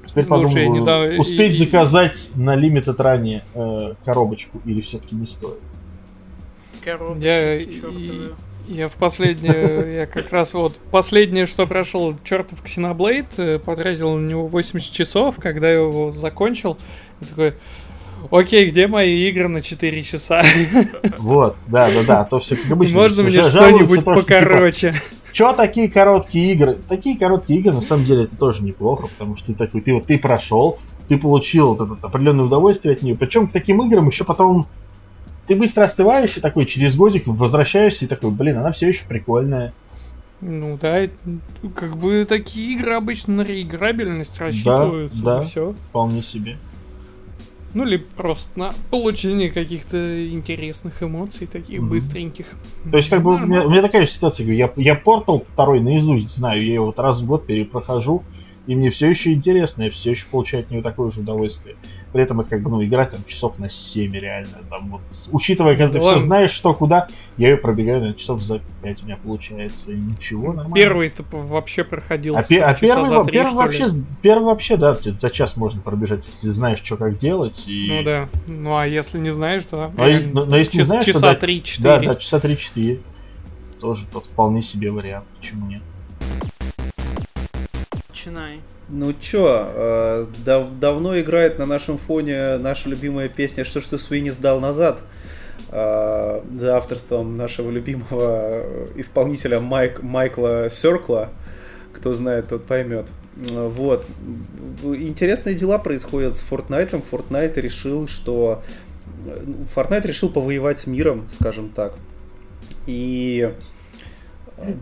Теперь Слушай, подумаю, недавно... успеть и... заказать на Limited ранее э, коробочку или все-таки не стоит коробочки. Я, я в последнее, я как раз вот последнее, что прошел чертов Xenoblade, э, потратил на него 80 часов, когда я его закончил, и такой, Окей, где мои игры на 4 часа? Вот, да, да, да, а то все как обычно. Можно мне что-нибудь типа, покороче? Че такие короткие игры? Такие короткие игры, на самом деле, это тоже неплохо, потому что ты такой, ты вот ты прошел, ты получил вот это определенное удовольствие от нее. Причем к таким играм еще потом ты быстро остываешь и такой через годик возвращаешься и такой, блин, она все еще прикольная. Ну да, как бы такие игры обычно на реиграбельность рассчитываются, да, да, все. Вполне себе. Ну или просто на получение каких-то интересных эмоций, таких mm-hmm. быстреньких. То есть, как бы, у меня, у меня такая ситуация, я, я портал второй наизусть знаю, я его вот раз в год перепрохожу, и мне все еще интересно, я все еще получаю от него такое же удовольствие. При этом это как бы, ну, играть там часов на 7 реально. Там вот, учитывая, когда ты все знаешь, что куда, я ее пробегаю на часов за 5 у меня получается. И ничего, нормально. Первый ты вообще проходил а, пе- а первый, за 3, первый вообще, первый вообще, да, за час можно пробежать, если знаешь, что как делать. И... Ну да. Ну а если не знаешь, то. Но, реально, но, но если час, не знаешь, часа то, 3-4. Да, да, часа 3-4. Тоже тот вполне себе вариант. Почему нет? Начинай. Ну чё, э, дав давно играет на нашем фоне наша любимая песня «Что ж ты Суини сдал назад?» э, за авторством нашего любимого исполнителя Майк, Майкла Серкла. Кто знает, тот поймет. Вот. Интересные дела происходят с Fortnite. Fortnite решил, что... Fortnite решил повоевать с миром, скажем так. И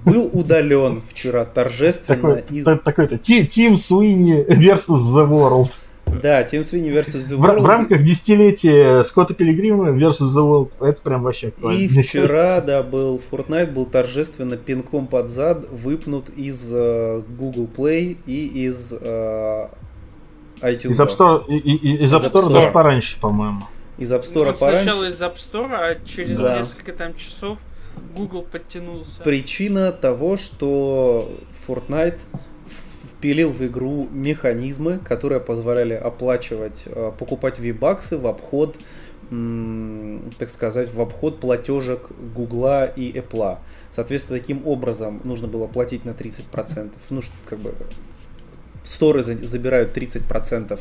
был удален вчера торжественно такой, из... Такой-то Тим Суини versus The World. Да, Тим Суини versus The World. В, в рамках десятилетия Скотта Пилигрима versus The World. Это прям вообще актуально. И вчера, да, был Fortnite, был торжественно пинком под зад выпнут из uh, Google Play и из uh, iTunes. Из App Store, и, и, из App Store, Store даже пораньше, по-моему. Из App Store ну, пораньше. Сначала из App Store, а через да. несколько там часов Google подтянулся. Причина того, что Fortnite впилил в игру механизмы, которые позволяли оплачивать, э, покупать V-баксы в обход, так сказать, в обход платежек Гугла и Apple. Соответственно, таким образом нужно было платить на 30%. Ну, что как бы сторы забирают 30%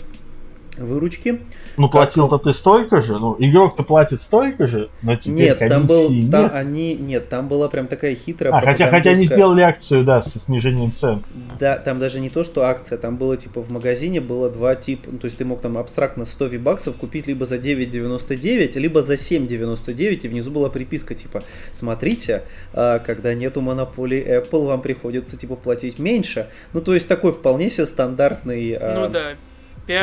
выручки. Ну, платил-то ты столько же, ну, игрок-то платит столько же, но теперь Нет, там был, нет. Там, они, нет, там была прям такая хитрая А, хотя, хотя они сделали акцию, да, со снижением цен. Да, там даже не то, что акция, там было, типа, в магазине было два типа, ну, то есть ты мог там абстрактно 100 баксов купить либо за 9,99, либо за 7,99, и внизу была приписка, типа, смотрите, а, когда нету монополии Apple, вам приходится, типа, платить меньше. Ну, то есть такой вполне себе стандартный... А, ну, да,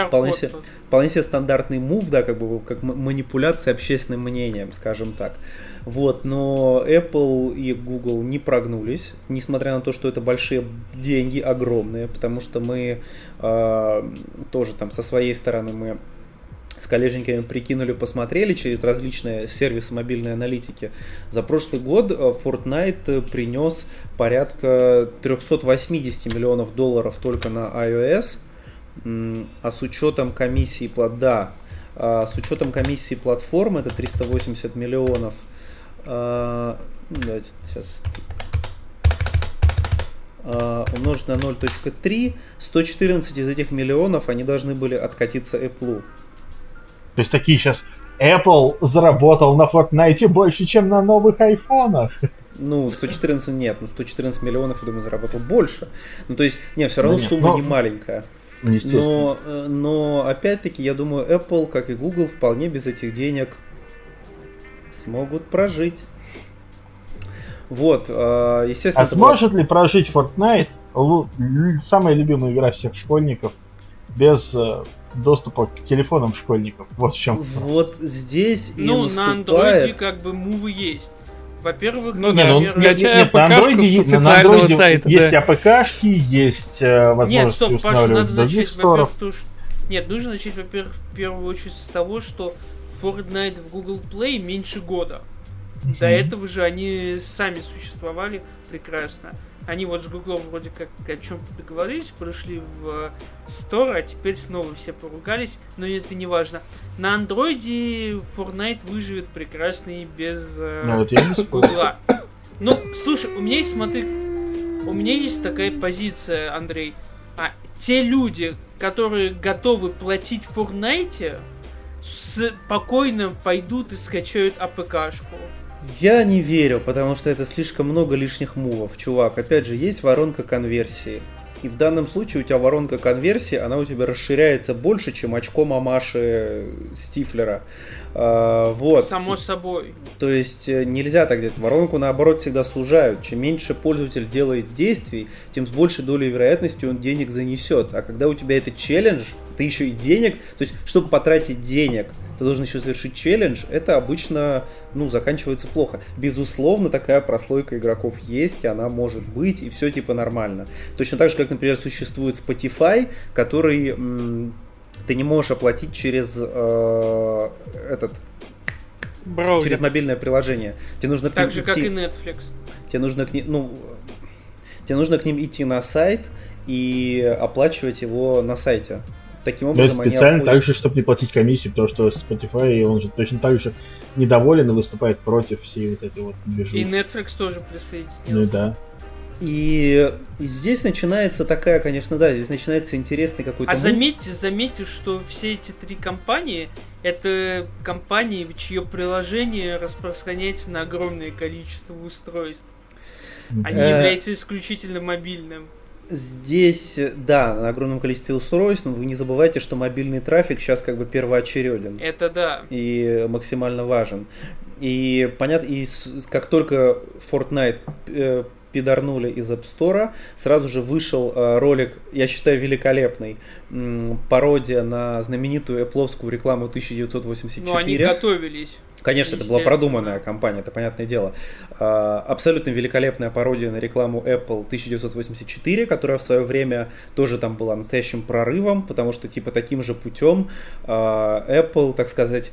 вполне себе, вполне себе стандартный мув, да, как бы как манипуляция общественным мнением, скажем так. Вот, но Apple и Google не прогнулись, несмотря на то, что это большие деньги, огромные, потому что мы э, тоже там со своей стороны мы с коллежниками прикинули, посмотрели через различные сервисы мобильной аналитики. За прошлый год э, Fortnite принес порядка 380 миллионов долларов только на iOS – а с учетом комиссии, да, а с учетом комиссии платформы это 380 миллионов. А, ну, давайте сейчас а, умножить на 0.3, 114 из этих миллионов они должны были откатиться Apple. То есть такие сейчас Apple заработал на Fortnite больше, чем на новых айфонах. Ну, 114 нет, ну 114 миллионов, я думаю, заработал больше. Ну, то есть, не, все равно Да нет, сумма но- не маленькая. Ну, естественно. Но, э, но опять-таки, я думаю, Apple, как и Google, вполне без этих денег смогут прожить. Вот, э, естественно, А сможет ли прожить Fortnite, самая любимая игра всех школьников, без э, доступа к телефонам школьников? Вот в чем. вот здесь и Ну, на наступает... андроиде как бы мувы есть. Во-первых, Ну Не, ну, нет, нет, на андроиде есть- на андроиде сайта, есть да. АПКшки, есть э, возможность Нет, стоп, Паша, надо других начать, сторов. во-первых, то, что... Нет, нужно начать, во-первых, в первую очередь с того, что Fortnite в Google Play меньше года. До этого же они сами существовали прекрасно. Они вот с Google вроде как о чем-то договорились, пришли в Store, а теперь снова все поругались, но это не важно. На андроиде Fortnite выживет прекрасно и без э, Ну. Гугла. Ну, слушай, у меня есть, смотри, у меня есть такая позиция, Андрей. А те люди, которые готовы платить в Fortnite, спокойно пойдут и скачают АПКшку. Я не верю, потому что это слишком много лишних мувов. Чувак, опять же, есть воронка конверсии. И в данном случае у тебя воронка конверсии, она у тебя расширяется больше, чем очко мамаши Стифлера. А, вот. Само собой. То есть э, нельзя так делать. Воронку наоборот всегда сужают. Чем меньше пользователь делает действий, тем с большей долей вероятности он денег занесет. А когда у тебя это челлендж, ты еще и денег, то есть чтобы потратить денег, ты должен еще совершить челлендж, это обычно, ну, заканчивается плохо. Безусловно, такая прослойка игроков есть, и она может быть, и все типа нормально. Точно так же, как, например, существует Spotify, который ты не можешь оплатить через э, этот Браузер. через мобильное приложение. Тебе нужно к Так ним же, как идти- и Netflix. тебе нужно к ним, ну, тебе нужно к ним идти на сайт и оплачивать его на сайте. Таким Да, образом, они специально обходят- так же, чтобы не платить комиссию, потому что Spotify, он же точно так же недоволен и выступает против всей вот этой вот И движухи. Netflix тоже присоединился. Ну да. И, и здесь начинается такая, конечно, да, здесь начинается интересный какой-то. А заметьте, заметьте, что все эти три компании это компании, чье приложение распространяется на огромное количество устройств. Они Э, являются исключительно мобильным. Здесь, да, на огромном количестве устройств, но вы не забывайте, что мобильный трафик сейчас как бы первоочереден. Это да. и максимально важен. И понятно, и как только Fortnite э, пидорнули из App Store, сразу же вышел э, ролик, я считаю, великолепный, пародия на знаменитую Apple рекламу 1984. Но они готовились. Конечно, это была продуманная компания, это понятное дело. А, Абсолютно великолепная пародия на рекламу Apple 1984, которая в свое время тоже там была настоящим прорывом, потому что типа таким же путем а, Apple, так сказать,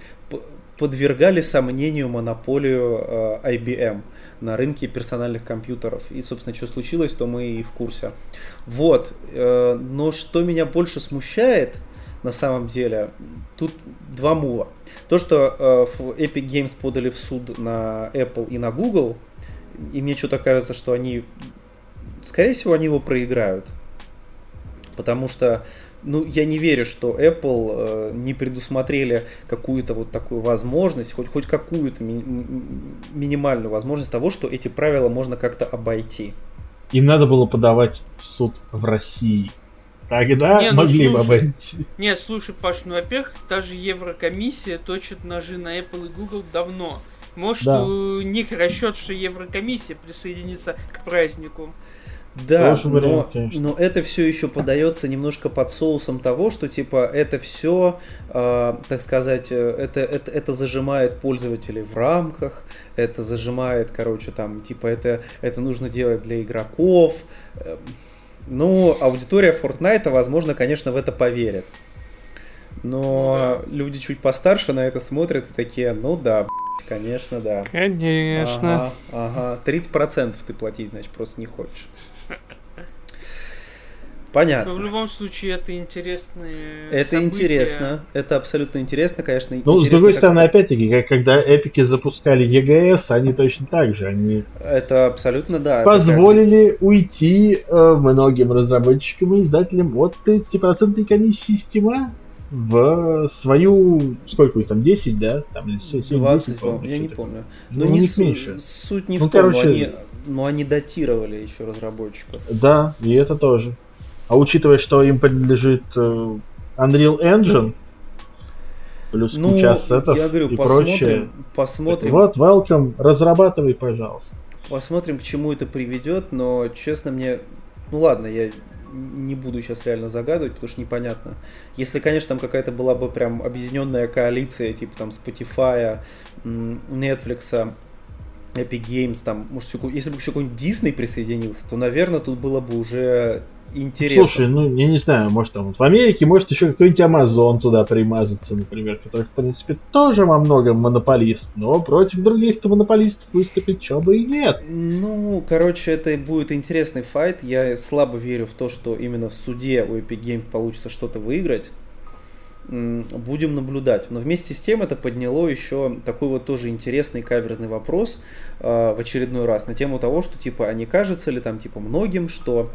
подвергали сомнению монополию IBM на рынке персональных компьютеров. И, собственно, что случилось, то мы и в курсе. Вот. э, Но что меня больше смущает, на самом деле, тут два мула. То, что э, Epic Games подали в суд на Apple и на Google, и мне что-то кажется, что они, скорее всего, они его проиграют. Потому что, ну, я не верю, что Apple э, не предусмотрели какую-то вот такую возможность, хоть, хоть какую-то ми- минимальную возможность того, что эти правила можно как-то обойти. Им надо было подавать в суд в России. Тогда Не, ну могли бы слушай. обойти. Нет, слушай, Паш, ну, во-первых, даже Еврокомиссия точит ножи на Apple и Google давно. Может, Да. у них расчет, что Еврокомиссия присоединится к празднику. Да, Хороший вариант, но, конечно. но это все еще подается немножко под соусом того, что типа это все, так сказать, э, это, это, это зажимает пользователей в рамках, это зажимает, короче, там, типа это, это нужно делать для игроков. Эм, Ну, аудитория Fortnite, возможно, конечно, в это поверит. Но люди чуть постарше на это смотрят и такие, ну да, б***ь, конечно, да. Конечно. Ага, ага. 30% ты платить, значит, просто не хочешь. Понятно. Но в любом случае, это интересные Это события. интересно. Это абсолютно интересно, конечно. Ну, с интересно, другой как- стороны, опять-таки, как- когда эпики запускали EGS, они точно так же. Они Это абсолютно, да. это позволили уйти э, многим разработчикам и издателям от 30% комиссии Steam. в свою, сколько их там, 10, да? Там, или 7, 20, 10, я не помню. Ну, ну не с... меньше. Суть не ну, в том, короче... они, но они датировали еще разработчиков. Да, и это тоже. А учитывая, что им принадлежит э, Unreal Engine, плюс ну, куча ассетов я говорю, и посмотрим, прочее. Посмотрим. Вот, welcome, разрабатывай, пожалуйста. Посмотрим, к чему это приведет, но, честно, мне... Ну ладно, я не буду сейчас реально загадывать, потому что непонятно. Если, конечно, там какая-то была бы прям объединенная коалиция, типа там Spotify, Netflix, Epic Games, там, может, если бы еще какой-нибудь Disney присоединился, то, наверное, тут было бы уже интересно. Слушай, ну, я не знаю, может там в Америке, может еще какой-нибудь Amazon туда примазаться, например, который, в принципе, тоже во многом монополист, но против других-то монополистов выступить чего бы и нет. Ну, короче, это будет интересный файт. Я слабо верю в то, что именно в суде у Epic Games получится что-то выиграть. Будем наблюдать. Но вместе с тем это подняло еще такой вот тоже интересный каверзный вопрос э, в очередной раз на тему того, что типа, а не кажется ли там типа многим, что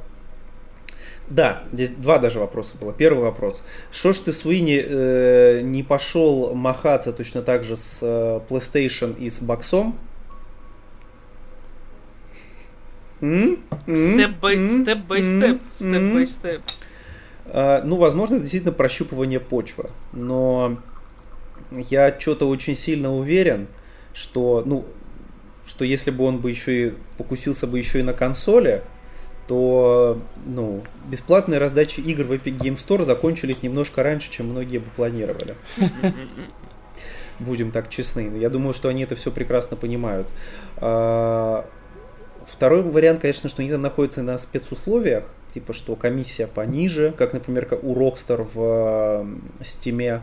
да, здесь два даже вопроса было. Первый вопрос. Что ж ты, Суини, э, не пошел махаться точно так же с э, PlayStation и с боксом? Степ бай степ степ. Бай степ. Ну, возможно, это действительно прощупывание почвы. Но я что-то очень сильно уверен, что, ну, что если бы он бы еще и покусился бы еще и на консоли, то ну, бесплатные раздачи игр в Epic Game Store закончились немножко раньше, чем многие бы планировали. Будем так честны. Я думаю, что они это все прекрасно понимают. А, второй вариант, конечно, что они там находятся на спецусловиях, типа что комиссия пониже, как, например, у Rockstar в Steam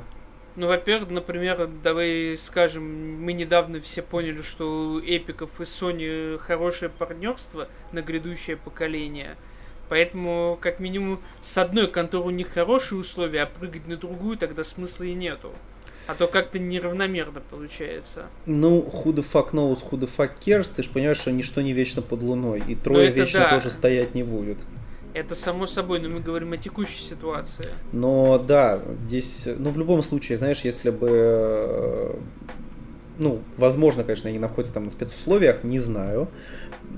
ну, во-первых, например, давай скажем, мы недавно все поняли, что у Эпиков и Sony хорошее партнерство на грядущее поколение. Поэтому, как минимум, с одной конторы у них хорошие условия, а прыгать на другую тогда смысла и нету. А то как-то неравномерно получается. Ну, who the fuck knows, who the fuck cares, ты же понимаешь, что ничто не вечно под луной, и трое вечно да. тоже стоять не будет. Это само собой, но мы говорим о текущей ситуации. Но да, здесь, ну в любом случае, знаешь, если бы, ну, возможно, конечно, они находятся там на спецусловиях, не знаю,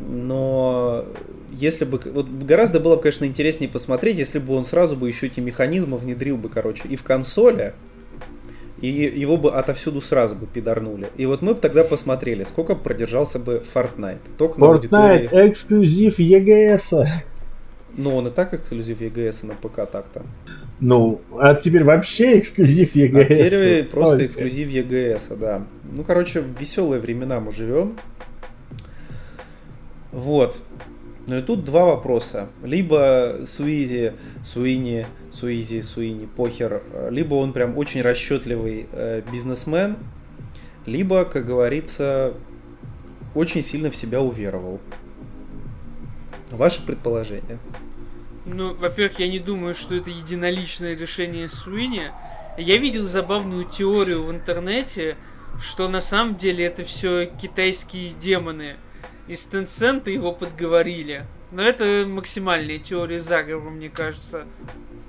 но если бы, вот гораздо было бы, конечно, интереснее посмотреть, если бы он сразу бы еще эти механизмы внедрил бы, короче, и в консоли, и его бы отовсюду сразу бы пидорнули. И вот мы бы тогда посмотрели, сколько продержался бы Fortnite. Только Fortnite аудитории... эксклюзив EGS. Ну, он и так эксклюзив EGS на ПК так-то. Ну, а теперь вообще эксклюзив EGS. А теперь просто Ой, эксклюзив EGS, да. Ну, короче, в веселые времена мы живем. Вот. Ну и тут два вопроса. Либо Суизи, Суини, Суизи, Суини, похер, либо он прям очень расчетливый э, бизнесмен, либо, как говорится, очень сильно в себя уверовал. Ваше предположение? Ну, во-первых, я не думаю, что это единоличное решение Суини. Я видел забавную теорию в интернете, что на самом деле это все китайские демоны. Из Tencent его подговорили. Но это максимальная теория заговора, мне кажется.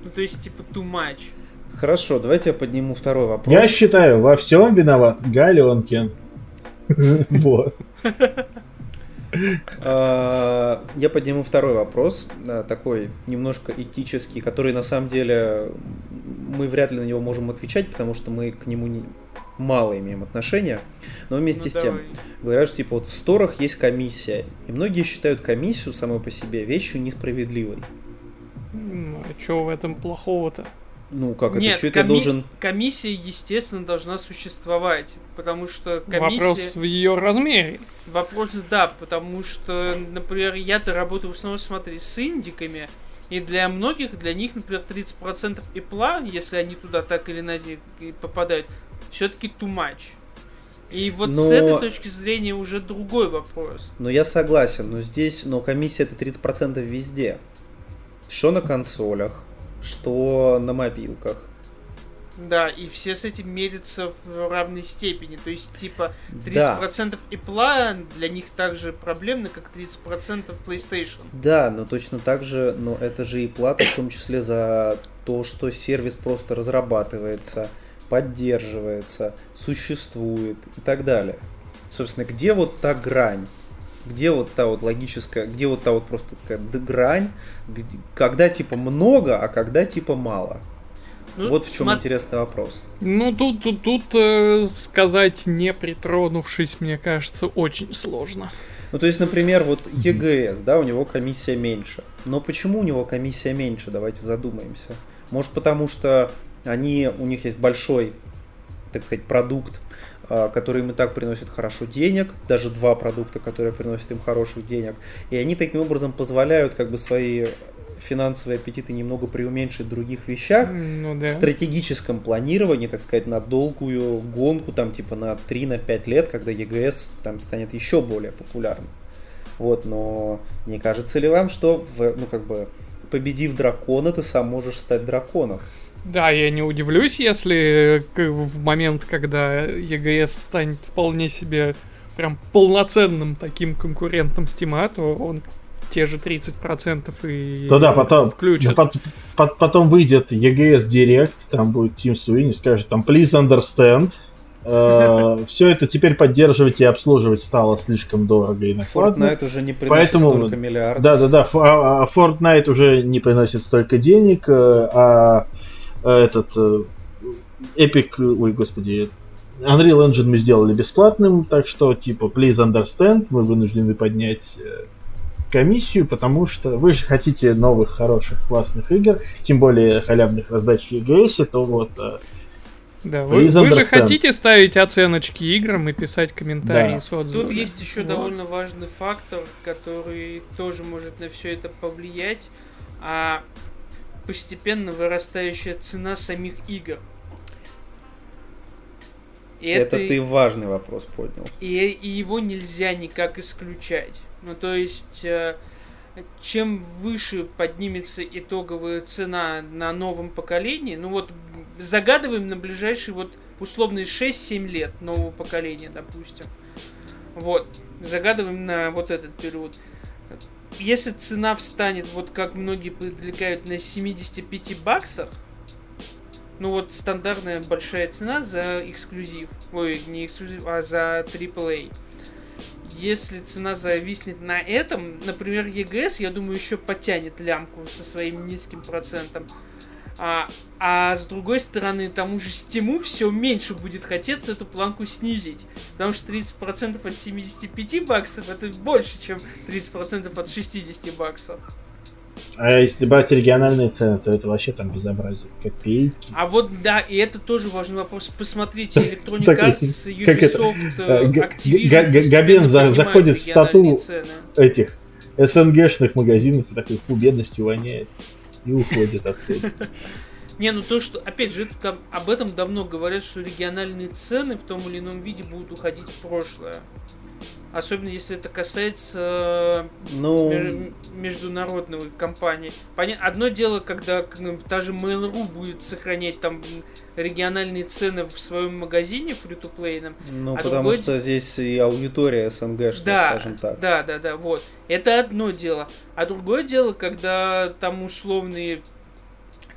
Ну, то есть, типа, too much. Хорошо, давайте я подниму второй вопрос. Я считаю, во всем виноват Галенкин. Вот. А, я подниму второй вопрос, такой немножко этический, который на самом деле мы вряд ли на него можем отвечать, потому что мы к нему не, мало имеем отношения. Но вместе ну, с тем, давай. говорят, что типа вот в сторах есть комиссия. И многие считают комиссию самой по себе вещью несправедливой. Ну, а что в этом плохого-то? Ну, как Нет, это? Что коми... должен... комиссия, естественно, должна существовать, потому что комиссия... Вопрос в ее размере. Вопрос, да, потому что, например, я-то работаю в основном, смотри, с индиками, и для многих, для них, например, 30% ипла, если они туда так или иначе попадают, все-таки too much. И вот но... с этой точки зрения уже другой вопрос. Но я согласен, но здесь, но комиссия это 30% везде. Что на консолях, что на мобилках. Да, и все с этим мерятся в равной степени. То есть, типа, 30% да. Apple для них так же проблемно, как 30% PlayStation. Да, но точно так же, но это же и плата, в том числе за то, что сервис просто разрабатывается, поддерживается, существует и так далее. Собственно, где вот та грань? Где вот та вот логическая, где вот та вот просто такая грань, где, когда типа много, а когда типа мало? Ну, вот в чем смо... интересный вопрос. Ну, тут, тут, тут э, сказать, не притронувшись, мне кажется, очень сложно. Ну, то есть, например, вот ЕГС, да, у него комиссия меньше. Но почему у него комиссия меньше? Давайте задумаемся. Может, потому что они, у них есть большой, так сказать, продукт, а, который им и так приносит хорошо денег, даже два продукта, которые приносят им хороших денег, и они таким образом позволяют как бы свои финансовые аппетиты немного преуменьшить в других вещах, ну, да. в стратегическом планировании, так сказать, на долгую гонку, там типа на 3-5 лет, когда ЕГС там станет еще более популярным. Вот, но не кажется ли вам, что, в, ну, как бы, победив дракона, ты сам можешь стать драконом? Да, я не удивлюсь, если в момент, когда ЕГС станет вполне себе прям полноценным таким конкурентом Стима, то он те же 30% и то да, потом, включат. Потом, потом выйдет EGS Direct, там будет Тим Суини, скажет там please understand. Э, все это теперь поддерживать и обслуживать стало слишком дорого и накладно. Fortnite уже не приносит Поэтому, столько миллиардов. Да, да, да. Fortnite уже не приносит столько денег, э, а этот Epic, ой, господи, Unreal Engine мы сделали бесплатным, так что, типа, please understand, мы вынуждены поднять комиссию, потому что вы же хотите новых, хороших, классных игр, тем более халявных раздач в EGS, то вот... Э, да, вы, вы же хотите ставить оценочки играм и писать комментарии да. с отзывами. Тут есть еще вот. довольно важный фактор, который тоже может на все это повлиять, а постепенно вырастающая цена самих игр. И это, это ты важный вопрос поднял. И, и его нельзя никак исключать. Ну, то есть, э, чем выше поднимется итоговая цена на новом поколении, ну вот загадываем на ближайшие вот условные 6-7 лет нового поколения, допустим. Вот, загадываем на вот этот период. Если цена встанет, вот как многие предлагают, на 75 баксах, ну вот стандартная большая цена за эксклюзив, ой, не эксклюзив, а за AAA если цена зависнет на этом, например, EGS, я думаю, еще потянет лямку со своим низким процентом. А, а с другой стороны, тому же Стиму все меньше будет хотеться эту планку снизить. Потому что 30% от 75 баксов это больше, чем 30% от 60 баксов. А если брать региональные цены, то это вообще там безобразие. Копейки. А вот да, и это тоже важный вопрос. Посмотрите, Electronic Arts, Ubisoft, э, Activision. Габен заходит в стату этих СНГшных магазинов и такой, фу, бедностью воняет. И уходит оттуда. Не, ну то, что, опять же, это там, об этом давно говорят, что региональные цены в том или ином виде будут уходить в прошлое. Особенно если это касается ну... международной компании. Поня... Одно дело, когда как, та же Mail.ru будет сохранять там региональные цены в своем магазине фри-то-плейном. Ну, а потому другой... что здесь и аудитория СНГ, что да, скажем так. Да, да, да, вот. Это одно дело. А другое дело, когда там условные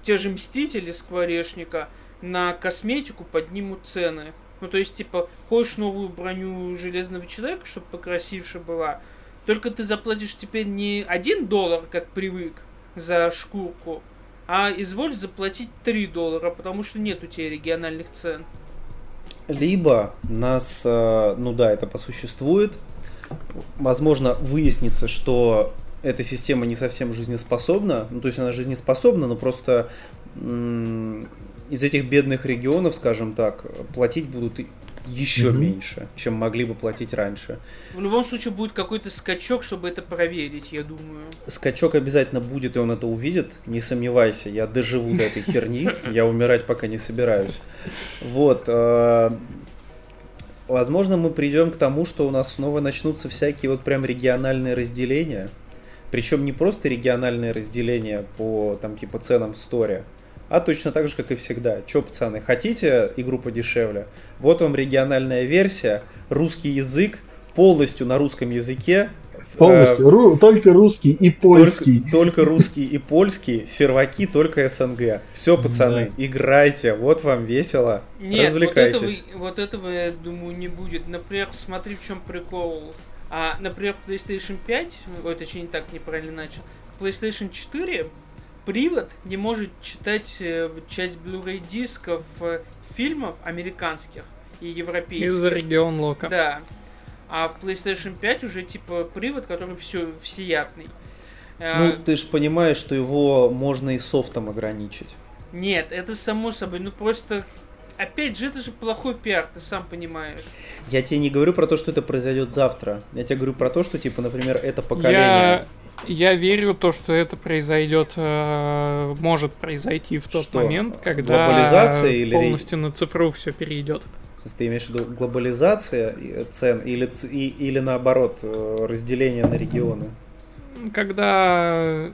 те же Мстители Скворечника на косметику поднимут цены. Ну, то есть, типа, хочешь новую броню Железного Человека, чтобы покрасивше была, только ты заплатишь теперь не один доллар, как привык, за шкурку, а изволь заплатить 3 доллара, потому что нет у тебя региональных цен. Либо нас, э, ну да, это посуществует, возможно, выяснится, что эта система не совсем жизнеспособна, ну то есть она жизнеспособна, но просто из этих бедных регионов, скажем так, платить будут еще угу. меньше, чем могли бы платить раньше. В любом случае будет какой-то скачок, чтобы это проверить, я думаю. Скачок обязательно будет, и он это увидит, не сомневайся. Я доживу до этой херни, я умирать пока не собираюсь. Вот. Э, возможно, мы придем к тому, что у нас снова начнутся всякие вот прям региональные разделения. Причем не просто региональные разделения по там типа ценам в сторе, а точно так же, как и всегда. Че, пацаны, хотите игру подешевле? Вот вам региональная версия, русский язык, полностью на русском языке, Полностью. Ру- только русский и польский. Только, только русский и польский, серваки только СНГ. Все, пацаны, играйте, вот вам весело, Нет, вот этого, развлекайтесь. вот этого, я думаю, не будет. Например, смотри, в чем прикол. А, например, PlayStation 5, ой, точнее, не так неправильно начал. PlayStation 4 привод не может читать э, часть Blu-ray дисков э, фильмов американских и европейских. Из-за регион лока. Да. А в PlayStation 5 уже типа привод, который все всеядный. Э, Ну, ты же понимаешь, что его можно и софтом ограничить. Нет, это само собой, ну просто... Опять же, это же плохой пиар, ты сам понимаешь. Я тебе не говорю про то, что это произойдет завтра. Я тебе говорю про то, что, типа, например, это поколение. я верю то, что это произойдет, э, может произойти в тот Что? момент, когда Глобализация или- полностью на цифру все перейдет. То есть Ты имеешь в виду глобализация цен или, и- или наоборот, э, разделение на регионы? Когда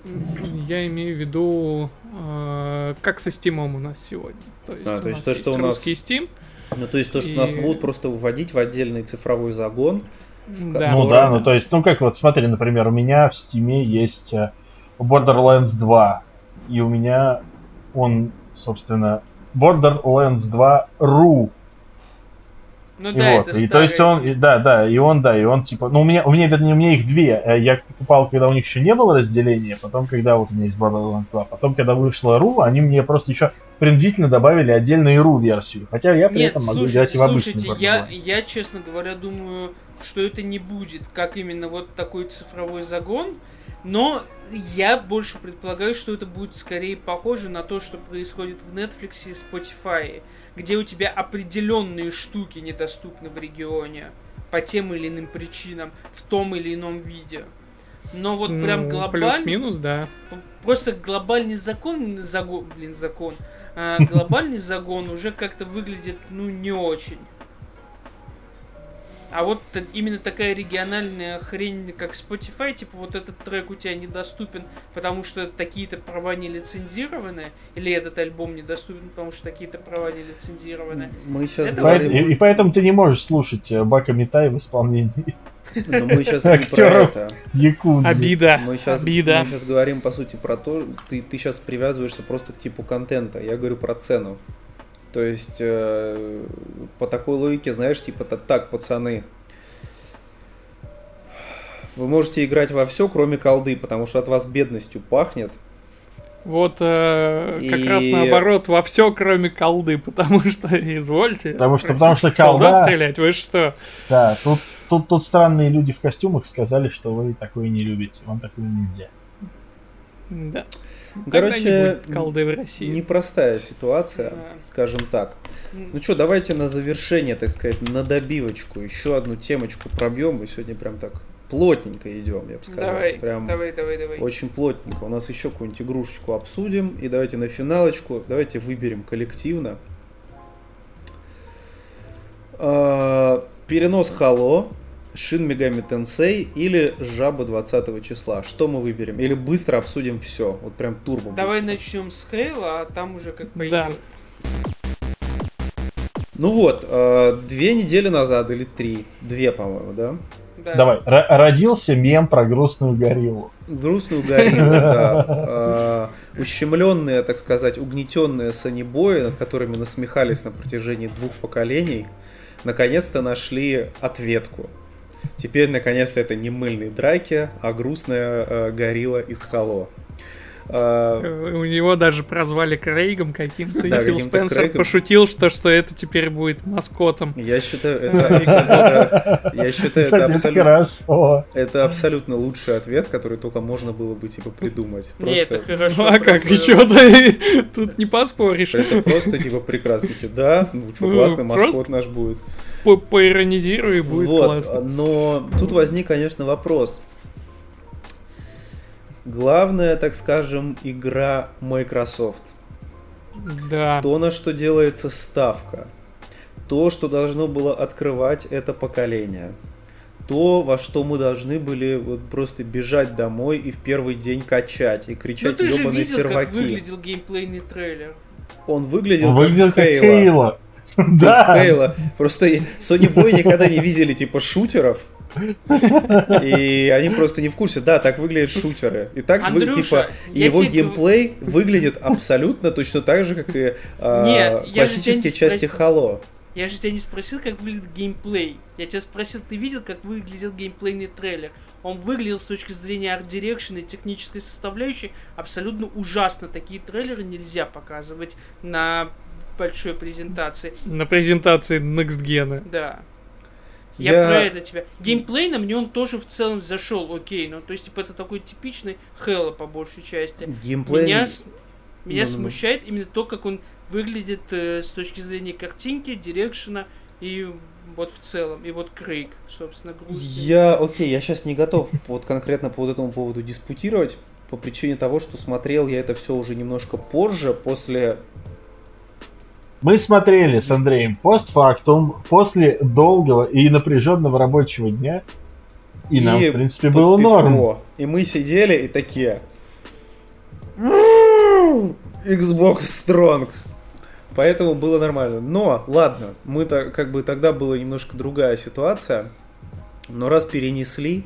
я имею в виду, э, как со Steam у нас сегодня. То есть, А, то есть то, что у нас- Steam. Ну, то есть то, что И- нас будут просто выводить в отдельный цифровой загон. Да. Ну да, ну то есть, ну как вот, смотри, например, у меня в Стиме есть э, Borderlands 2, и у меня он, собственно, Borderlands 2 RU. Ну И да, вот, это и то есть он, и- да, да, и он, да, и он типа, ну у меня, у меня, вернее, у меня их две. Э, Я покупал, когда у них еще не было разделения, потом, когда вот у меня есть Borderlands 2, потом, когда вышла RU, они мне просто еще принудительно добавили отдельную RU версию. Хотя я при Нет, этом могу слушайте, взять и в обычный слушайте, я, Borderlands. я, честно говоря, думаю, что это не будет как именно вот такой цифровой загон, но я больше предполагаю, что это будет скорее похоже на то, что происходит в Netflix и Spotify, где у тебя определенные штуки недоступны в регионе по тем или иным причинам, в том или ином виде. Но вот прям Ну, глобально... Плюс-минус, да. Просто глобальный закон, загон, блин, закон, а, глобальный загон уже как-то выглядит, ну, не очень. А вот именно такая региональная хрень, как Spotify, типа вот этот трек у тебя недоступен, потому что такие-то права не лицензированы, или этот альбом недоступен, потому что такие-то права не лицензированы. Мы сейчас Это говорим, И, и поэтому ты не можешь слушать э, Бака Митай в исполнении но мы сейчас не про это. Якудзы. Обида. Мы сейчас, Обида. мы сейчас говорим, по сути, про то, ты, ты сейчас привязываешься просто к типу контента. Я говорю про цену. То есть, э, по такой логике, знаешь, типа, та- так, пацаны, вы можете играть во все, кроме колды, потому что от вас бедностью пахнет. Вот э, как И- раз наоборот, во все, кроме колды, потому что, извольте. Потому что- потому что колда- стрелять, вы что? Да, тут, тут, тут странные люди в костюмах сказали, что вы такое не любите. Вам такое нельзя. Да. Короче, не будет колды в России. Непростая ситуация, Да. скажем так. Ну что, давайте на завершение, так сказать, на добивочку еще одну темочку пробьем. Мы сегодня прям так плотненько идем, я бы сказал. Давай, Прям давай, давай, давай. очень плотненько. У нас еще какую-нибудь игрушечку обсудим. И давайте на финалочку, давайте выберем коллективно. А, Перенос Хало, Шин Мегами Тенсей или Жаба 20 числа. Что мы выберем? Или быстро обсудим все? Вот прям турбо. Давай быстро. начнем с Хейла, а там уже как Да. пойдет. Ну вот, э, две недели назад или три, две, по-моему, да? Да. Давай, ро- родился мем про грустную гориллу. Грустную гориллу, да. Э, ущемленные, так сказать, угнетенные санибои, над которыми насмехались на протяжении двух поколений, наконец-то нашли ответку. Теперь, наконец-то, это не мыльные драки, а грустная э, горилла из Хало. Э, Э, У него даже прозвали Крейгом каким-то. и Да, Фил каким-то Спенсер Крейгом. пошутил, что, что это теперь будет маскотом. Я считаю, это абсолютно, я считаю, это абсолютно, это абсолютно лучший ответ, который только можно было бы типа придумать. Не, это хорошо. А как, правда. еще ты тут не поспоришь. Это просто типа прекрасно. Такие, Да, ну что, Ну, классный маскот наш будет. По- Поиронизируй, и будет вот, классно. но тут возник, конечно, вопрос. Главная, так скажем, игра Microsoft. Да. То, на что делается ставка. То, что должно было открывать это поколение. То, во что мы должны были вот просто бежать домой и в первый день качать и Ну кричать ты же ебаные видел, как серваки. выглядел геймплейный трейлер. Он выглядел, Он выглядел как Halo. Хейла. Да. Да. Хейла. Просто Sony Boy никогда не видели типа шутеров. И они просто не в курсе. Да, так выглядят шутеры. И так вы, Андрюша, типа, я его тебе геймплей выглядит абсолютно точно так же, как и а, Нет, классические части. Halo. Я же тебя не спросил, как выглядит геймплей. Я тебя спросил, ты видел, как выглядел геймплейный трейлер? Он выглядел с точки зрения арт-дирекшена и технической составляющей абсолютно ужасно. Такие трейлеры нельзя показывать на большой презентации. На презентации Next Gen. Да. Я, про это тебя. Геймплей на мне он тоже в целом зашел, окей. Ну, то есть, типа, это такой типичный Хэлло по большей части. Геймплей... Меня, меня Ну-ну-ну. смущает именно то, как он выглядит э, с точки зрения картинки, дирекшена и вот в целом. И вот Крейг, собственно, грустный. Я, окей, я сейчас не готов вот конкретно по вот этому поводу диспутировать, по причине того, что смотрел я это все уже немножко позже, после... Мы смотрели с Андреем постфактум после долгого и напряженного рабочего дня. И, нам, в принципе, было норм. пивко. И мы сидели и такие... «М, Xbox Strong. Поэтому было нормально. Но, ладно, мы-то как бы тогда была немножко другая ситуация. Но раз перенесли,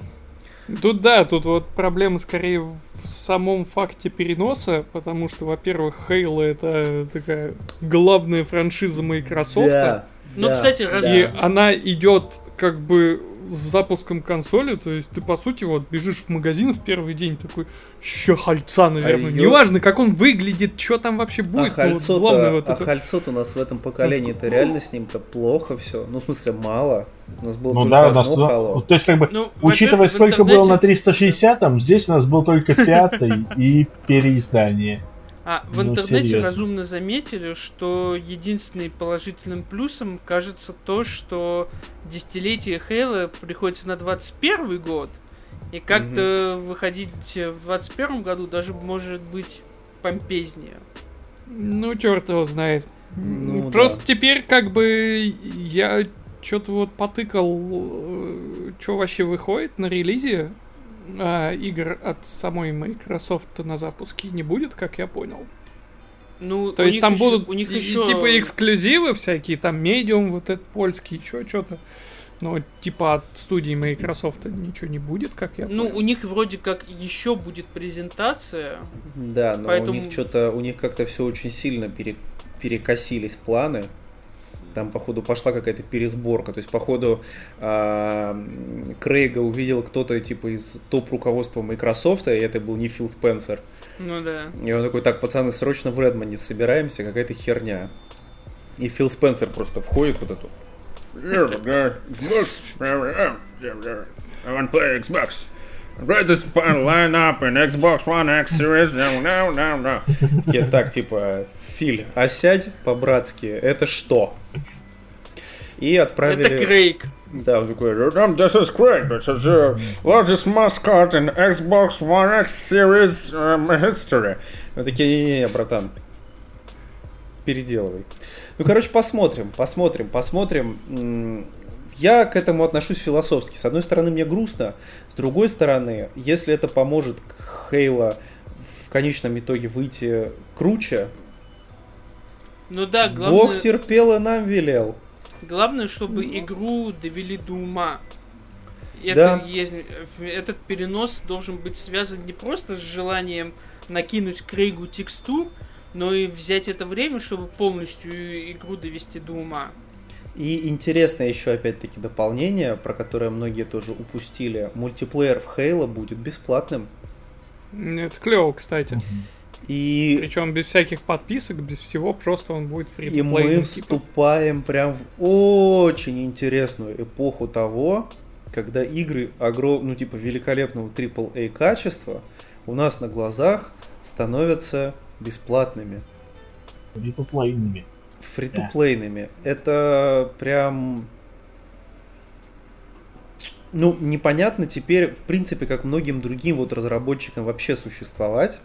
Тут да, тут вот проблема скорее в самом факте переноса, потому что, во-первых, Halo это такая главная франшиза Microsoft. да, Ну, да, кстати, разве- И она идет как бы с запуском консоли, то есть ты по сути вот бежишь в магазин в первый день такой, ща хальца, наверное, А её- неважно, как он выглядит, что там вообще А будет, вот Хальцо-то, главное вот а это. Хальцо-то у нас в этом поколении-то реально с ним-то плохо все. Ну, в смысле, мало. У нас было Ну только да, у нас... ну, то есть, как бы, Ну, учитывая, сколько было на интернете- 360, здесь у нас был только пятый и переиздание. А в Ну, интернете серьезно. разумно заметили, что единственным положительным плюсом кажется то, что десятилетие Хейла приходится на 21 год, и как-то выходить в 21 году даже может быть помпезнее. Ну, черт его знает. Ну, Просто да. теперь как бы я что-то вот потыкал, что вообще выходит на релизе, а игр от самой Microsoft на запуске не будет, как я понял. Ну, То есть там ещё- будут у них еще типа эксклюзивы всякие, там Medium, вот этот польский, еще что-то. Но типа от студии Microsoft ничего не будет, как я Ну, понял. у них вроде как еще будет презентация. Да, но Поэтому- у них что-то, у них как-то все очень сильно пере- перекосились планы. Там, походу, пошла какая-то пересборка. То есть, походу, а, Крейга увидел кто-то, типа, из топ-руководства Microsoft, и это был не Фил Спенсер. Ну да. И он такой, так, пацаны, срочно в Редмонде собираемся, какая-то херня. И Фил Спенсер просто входит вот эту. Xbox. I want to play Xbox. Greatest lineup in Xbox One X series. No, no, no, no. Такие, так, типа, Филь, осядь по-братски, это что? И отправили... Это Крейг. Да, он такой, this is great. This is the largest mascot in Xbox One X series um, history. Мы такие, не-не-не, братан, переделывай. Ну, короче, посмотрим, посмотрим, посмотрим. Я к этому отношусь философски. С одной стороны, мне грустно, с другой стороны, если это поможет Хейла в конечном итоге выйти круче, Ну да, главное, Бог терпел и нам велел. главное, чтобы игру довели до ума. Это Да. есть- этот перенос должен быть связан не просто с желанием накинуть Крейгу текстур, но и взять это время, чтобы полностью игру довести до ума. И интересное еще опять-таки дополнение, про которое многие тоже упустили. Мультиплеер в Хейла будет бесплатным. Это клево, кстати. И Причем без всяких подписок, без всего, просто он будет фри И мы вступаем прям в очень интересную эпоху того, когда игры огром... ну типа великолепного AAA качества у нас на глазах становятся бесплатными, Фритуплейными. фри-то-плейными. Это прям ну, непонятно теперь, в принципе, как многим другим вот разработчикам вообще существовать.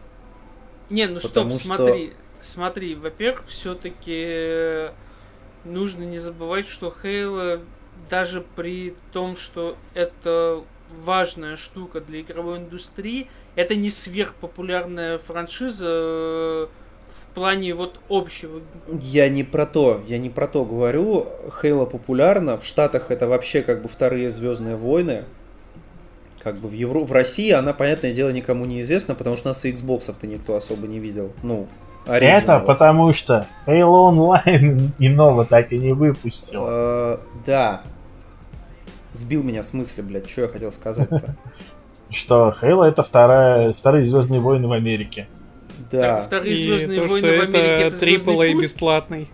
Не, ну стоп, Потому что- смотри. Смотри, во-первых, все-таки нужно не забывать, что Halo даже при том, что это важная штука для игровой индустрии, это не сверхпопулярная франшиза э, в плане вот общего. Я не про то, я не про то говорю. Хейла популярна. В Штатах это вообще как бы вторые Звездные войны. Как бы в, Евро... в России она, понятное дело, никому не известна, потому что у нас и Xbox-то никто особо не видел. Ну, Это оригиналов. потому что Halo Online иного так и не выпустил. Э, Да. Сбил меня с мысли, блядь, что я хотел сказать-то. Что Halo это вторая, вторые Звездные войны в Америке. Так, Да, вторые И Звездные то, что войны в Америке это это «Звездный AAA путь». бесплатный.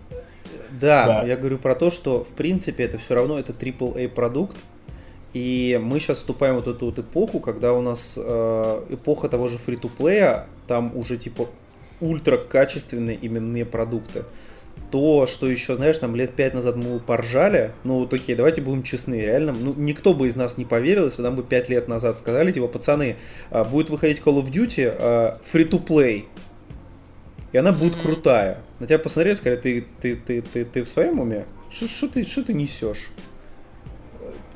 да, Да. я говорю про то, что, в принципе, это все равно это AAA продукт, и мы сейчас вступаем в вот эту вот эпоху, когда у нас э, эпоха того же фри-то-плея, там уже типа ультра качественные именные продукты. То, что еще, знаешь, там лет пять назад мы поржали, ну вот окей, давайте будем честны, реально, ну никто бы из нас не поверил, если нам бы пять лет назад сказали, типа, пацаны, а, будет выходить Call of Duty free-to-play, и она будет Мгм. крутая. На тебя посмотрели сказали, ты, ты, ты, ты, ты в своем уме? Что ты, что ты несешь?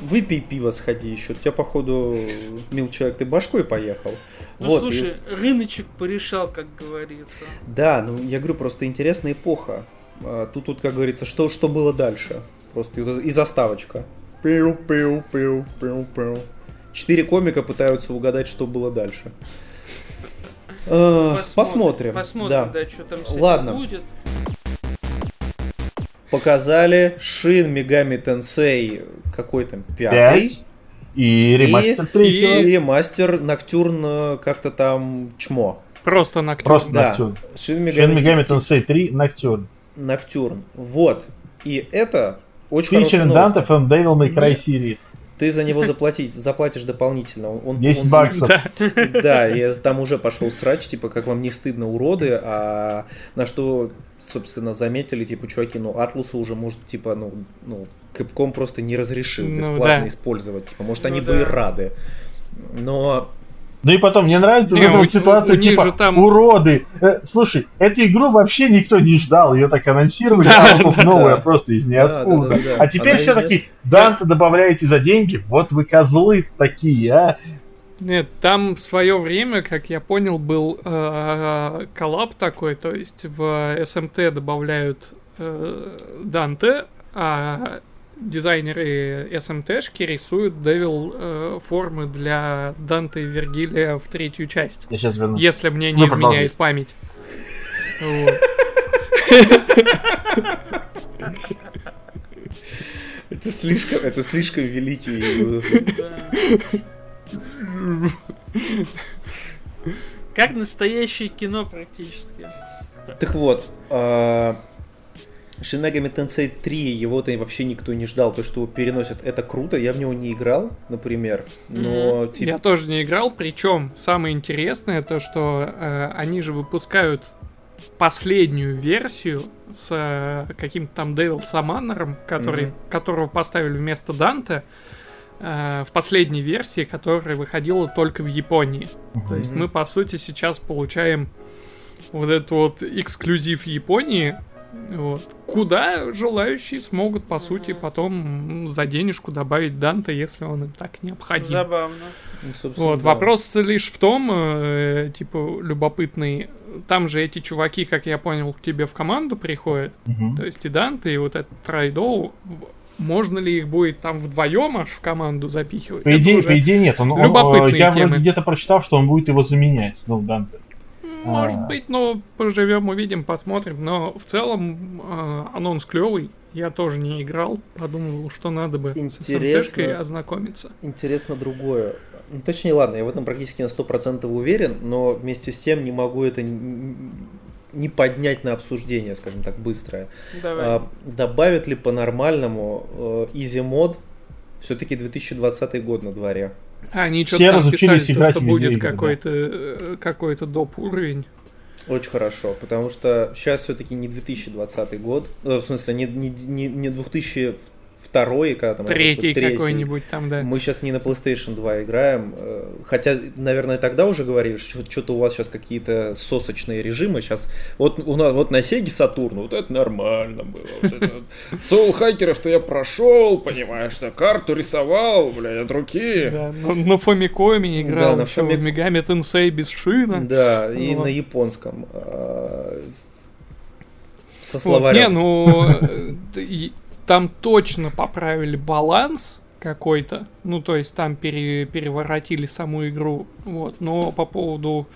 Выпей пиво, сходи еще. У тебя, походу, мил человек, ты башкой поехал. Ну Вот, и- слушай, рыночек порешал, как говорится. Да, ну я говорю, просто интересная эпоха. А, Тут, тут как говорится, что, что было дальше. Просто и, и заставочка. Пиу, пиу, пиу, пиу, пиу. Четыре комика пытаются угадать, что было дальше. Э, Посмотрим. Посмотрим, да. да, что там с Ладно. будет. Показали Shin Megami Tensei какой там пятый. Пять. И ремастер И- третьего. И ремастер Ноктюрн э, как-то там чмо. Просто Ноктюрн. Просто Да. Ноктюрн. Shin Shin Megami, Megami Tensei 3 Ноктюрн. Ноктюрн. Вот. И это очень хорошая Featuring новость. Dante from Devil May Cry. Series. Ты за него заплатить, заплатишь дополнительно. Он, он- 10 он- баксов. Да, я там уже пошел срач, типа, как вам не стыдно, уроды, а на что, собственно, заметили, типа, чуваки, ну, Атлусу уже, может, типа, ну, ну, Capcom просто не разрешил Ну, бесплатно да. использовать. Типа, может, Ну, они да. бы и рады. Но Ну и потом, мне нравится Не, вот эта вот ситуация, типа, там- уроды. Э, слушай, эту игру вообще никто не ждал, ее так анонсировали, Да, а тут да, новая да. просто из Да, да, ниоткуда. да, да. А теперь Она все из- такие, Данте добавляете за деньги, вот вы козлы такие, а. Нет, там в свое время, как я понял, был э, коллаб такой, то есть в СМТ добавляют э, Данте, а дизайнеры СМТшки рисуют Девил э, формы для Данте и Вергилия в третью часть. Я сейчас вернусь. Если мне не Ну, изменяет память. Это слишком, это слишком великий. Как настоящее кино практически. Так вот, а, Shin Megami Tensei 3, его-то вообще никто не ждал, то, что его переносят, это круто, я в него не играл, например, но, типа, Я тоже не играл, причем самое интересное то, что э, они же выпускают последнюю версию с э, каким-то там Девил Саманнером, который, Мгм. которого поставили вместо Данте, э, в последней версии, которая выходила только в Японии. То есть мы, по сути, сейчас получаем вот этот вот эксклюзив Японии, вот, куда желающие смогут, по сути, потом за денежку добавить Данте, если он им так необходим. Забавно. ну, Вот, да. вопрос лишь в том, э, типа, любопытный, там же эти чуваки, как я понял, к тебе в команду приходят, Мгм. то есть и Данте, и вот этот Трайдоу, можно ли их будет там вдвоем аж в команду запихивать? По идее, по идее нет. Он, он, любопытные э, я темы. вроде где-то прочитал, что он будет его заменять, ну, Данте. Может А. быть, но поживем, увидим, посмотрим. Но в целом э, анонс клевый. Я тоже не играл, подумал, что надо бы с Интересно. SMT-шкой ознакомиться. Интересно другое. Ну, точнее, ладно, я в этом практически на 100% уверен, но вместе с тем не могу это не поднять на обсуждение, скажем так, быстрое. Давай. А, добавят ли по-нормальному э, Easy Mod? Все-таки 2020 год на дворе. А, они что-то разучились писали, играть то, что будет какой-то э, да. какой доп уровень. Очень хорошо, потому что сейчас все-таки не 2020 год, э, в смысле, не, не, не 2000, второй, когда там третий, третий. какой-нибудь там, да. Мы сейчас не на PlayStation 2 играем, э, хотя, наверное, тогда уже говорили, что что-то у вас сейчас какие-то сосочные режимы. Сейчас вот у нас вот на Sega Сатурн, вот это нормально было. Вот. Soul хакеров-то я прошел, понимаешь, да, карту рисовал, блядь, от руки. Да, на, на Фомикоме не играл, да, на Фоми... Мегами Тенсей без шина. Да, и на японском а, со словарем. Не, ну э, там точно поправили баланс какой-то. Ну, то есть там пере- переворотили саму игру. Вот. Но по поводу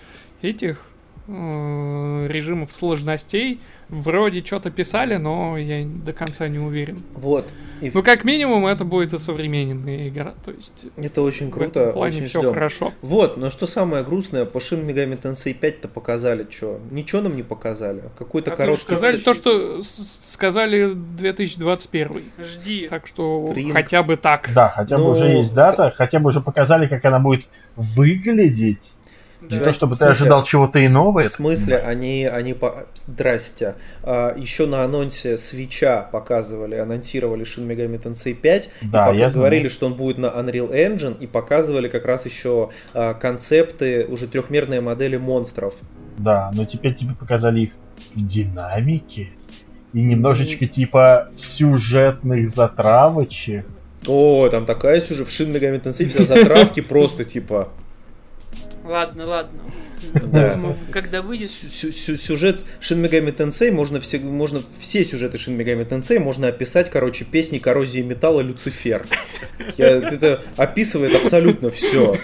этих режимов сложностей вроде что-то писали, но я до конца не уверен. Вот. И Ну, как минимум, это будет осовремененная игра. То есть это очень в круто, этом плане очень все ждем. хорошо. Вот, но что самое грустное, по Shin Megami Tensei 5-то показали, что? Ничего нам не показали. Какой-то Так, ну, короткий... Сказали то, что сказали 2021. Жди. Так что Блин. хотя бы так. Да, хотя бы Ну, уже есть дата, хотя бы уже показали, как она будет выглядеть. Не Да. то, чтобы В ты смысле? ожидал чего-то иного. В это смысле, понимаю. они, они по... Здрасте. А, еще на анонсе Свеча показывали, анонсировали Shin Megami Tensei 5. Да, и я говорили, что он будет на Unreal Engine, и показывали как раз еще а, концепты, уже трехмерные модели монстров. Да, но теперь тебе показали их в динамике. И немножечко типа сюжетных затравочек. О, там такая сюжет в Shin Megami Tensei, все затравки просто типа... Ладно, ладно. Да. Когда выйдет... Сю- сю- сю- Сюжет Shin Megami Tensei можно все, можно все сюжеты Shin Megami Tensei можно описать, короче, песни коррозии металла Люцифер. Я- это описывает абсолютно все.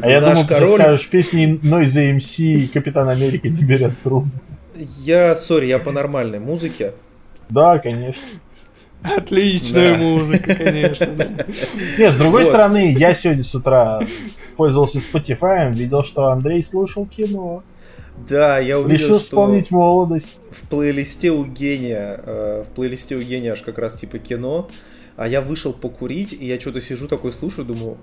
А я Наш думал, ты король. скажешь песни Noise MC и Капитан Америка не берет трубку. Я, сори, я по нормальной музыке. Да, конечно. Отличная Да. музыка, конечно. да. Нет, с другой Вот. стороны, я сегодня с утра пользовался Spotify, видел, что Андрей слушал кино. Да, я увидел, Решил что вспомнить молодость. в плейлисте у гения, э, в плейлисте у гения аж как раз типа кино, а я вышел покурить, и я что-то сижу такой слушаю, думаю,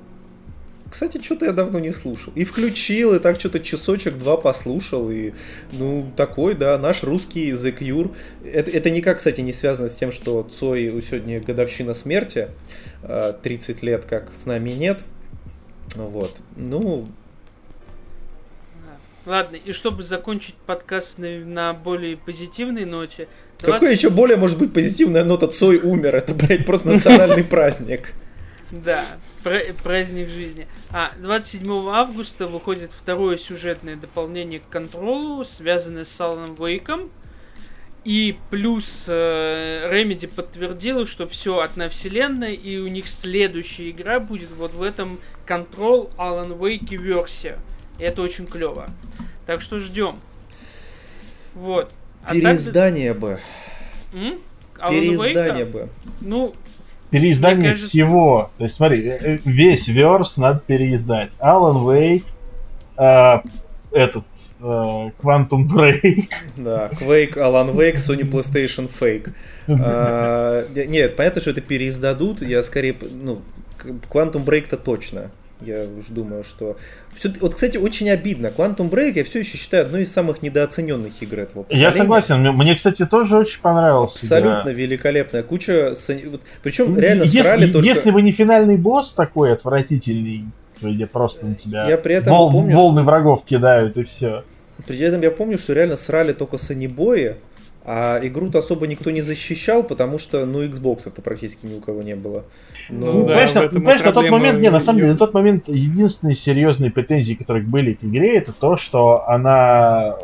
кстати, что-то я давно не слушал. И включил, и так что-то часочек-два послушал, и, ну, такой, да, наш русский The Cure. Это, это никак, кстати, не связано с тем, что Цой сегодня годовщина смерти, э, 30 лет как с нами нет. Вот, ну, Ладно, и чтобы закончить подкаст на, на более позитивной ноте... какой 20 еще более может быть позитивная нота Цой умер? Это, блядь, просто национальный праздник. Да, праздник жизни. А 27 августа выходит второе сюжетное дополнение к контролу, связанное с Аланом Вейком. И плюс э, Remedy подтвердила, что все одна вселенная, и у них следующая игра будет вот в этом Control Alan Wake версия. И это очень клево. Так что ждем. Вот. А так- бы. М? Alan Переиздание Wake'a? бы. Ну, Переиздание Мне кажется- всего. То есть, смотри, э, э, весь верс надо переиздать. Alan Wake, э, этот, э, Quantum Break. Да, Quake, Alan Wake, Sony PlayStation Fake. А, Нет, понятно, что это переиздадут. Я скорее, ну, Quantum Break-то точно. Я уж думаю, что... Всё- Вот, кстати, очень обидно. Quantum Break я все еще считаю одной из самых недооцененных игр этого поколения. Я согласен, мне- кстати, тоже очень понравился. Абсолютно великолепная куча. вот- Причем реально если, срали только... если бы не финальный босс такой отвратительный, где просто на тебя Я при этом вол- помню, волны врагов кидают и все. При этом я помню, что реально срали только санибои, а игру-то особо никто не защищал, потому что, ну, Xbox-то практически ни у кого не было. Ну Ну, да, понимаешь, на, понимаешь, на тот момент, не, на самом деле, на тот момент единственные серьезные претензии, которые были к игре, это то, что она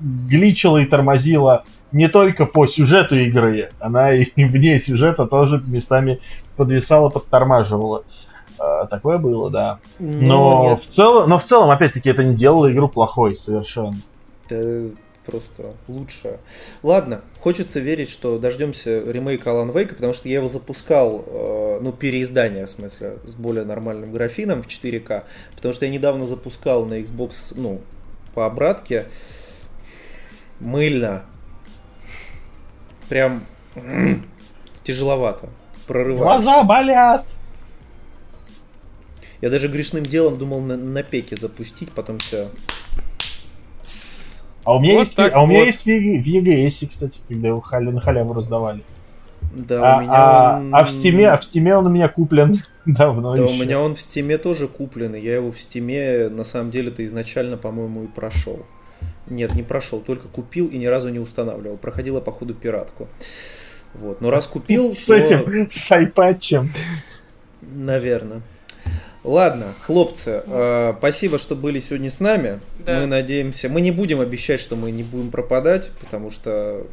гличила и тормозила не только по сюжету игры, она и вне сюжета тоже местами подвисала, подтормаживала. А, такое было, да. Но Но нет, в целом, но в целом, опять-таки, это не делало игру плохой совершенно. Просто лучше. Ладно, хочется верить, что дождемся ремейка Alan Wake, потому что я его запускал, э, ну, переиздание, в смысле, с более нормальным графином в 4К, потому что я недавно запускал на Xbox, ну, по обратке, мыльно. Прям тяжеловато. Прорываюсь. Глаза болят! Я даже грешным делом думал на, на пеке запустить, потом все. А у меня Вот есть, а у меня вот. есть в в EGS, кстати, когда его халя- на халяву раздавали. Да, А, у меня а- он... а в стиме, а в стиме он у меня куплен давно Да, у еще. меня он в стиме тоже куплен, и я его в стиме на самом деле-то изначально, по-моему, и прошел. Нет, не прошел, только купил и ни разу не устанавливал. Проходила, походу, пиратку. Вот. Но раз купил, С то, этим, с айпатчем. наверное. Ладно, хлопцы, э, спасибо, что были сегодня с нами. Да. Мы надеемся, мы не будем обещать, что мы не будем пропадать, потому что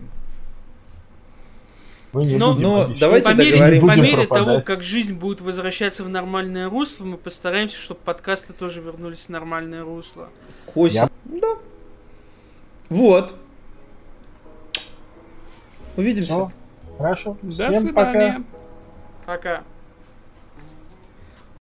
Мы не Но- будем но обещать. давайте по мере, договоримся. по мере того, пропадать. как жизнь будет возвращаться в нормальное русло, мы постараемся, чтобы подкасты тоже вернулись в нормальное русло. Косим. Да. Вот. Увидимся. Всё. Хорошо. До Всем пока. свидания. Пока.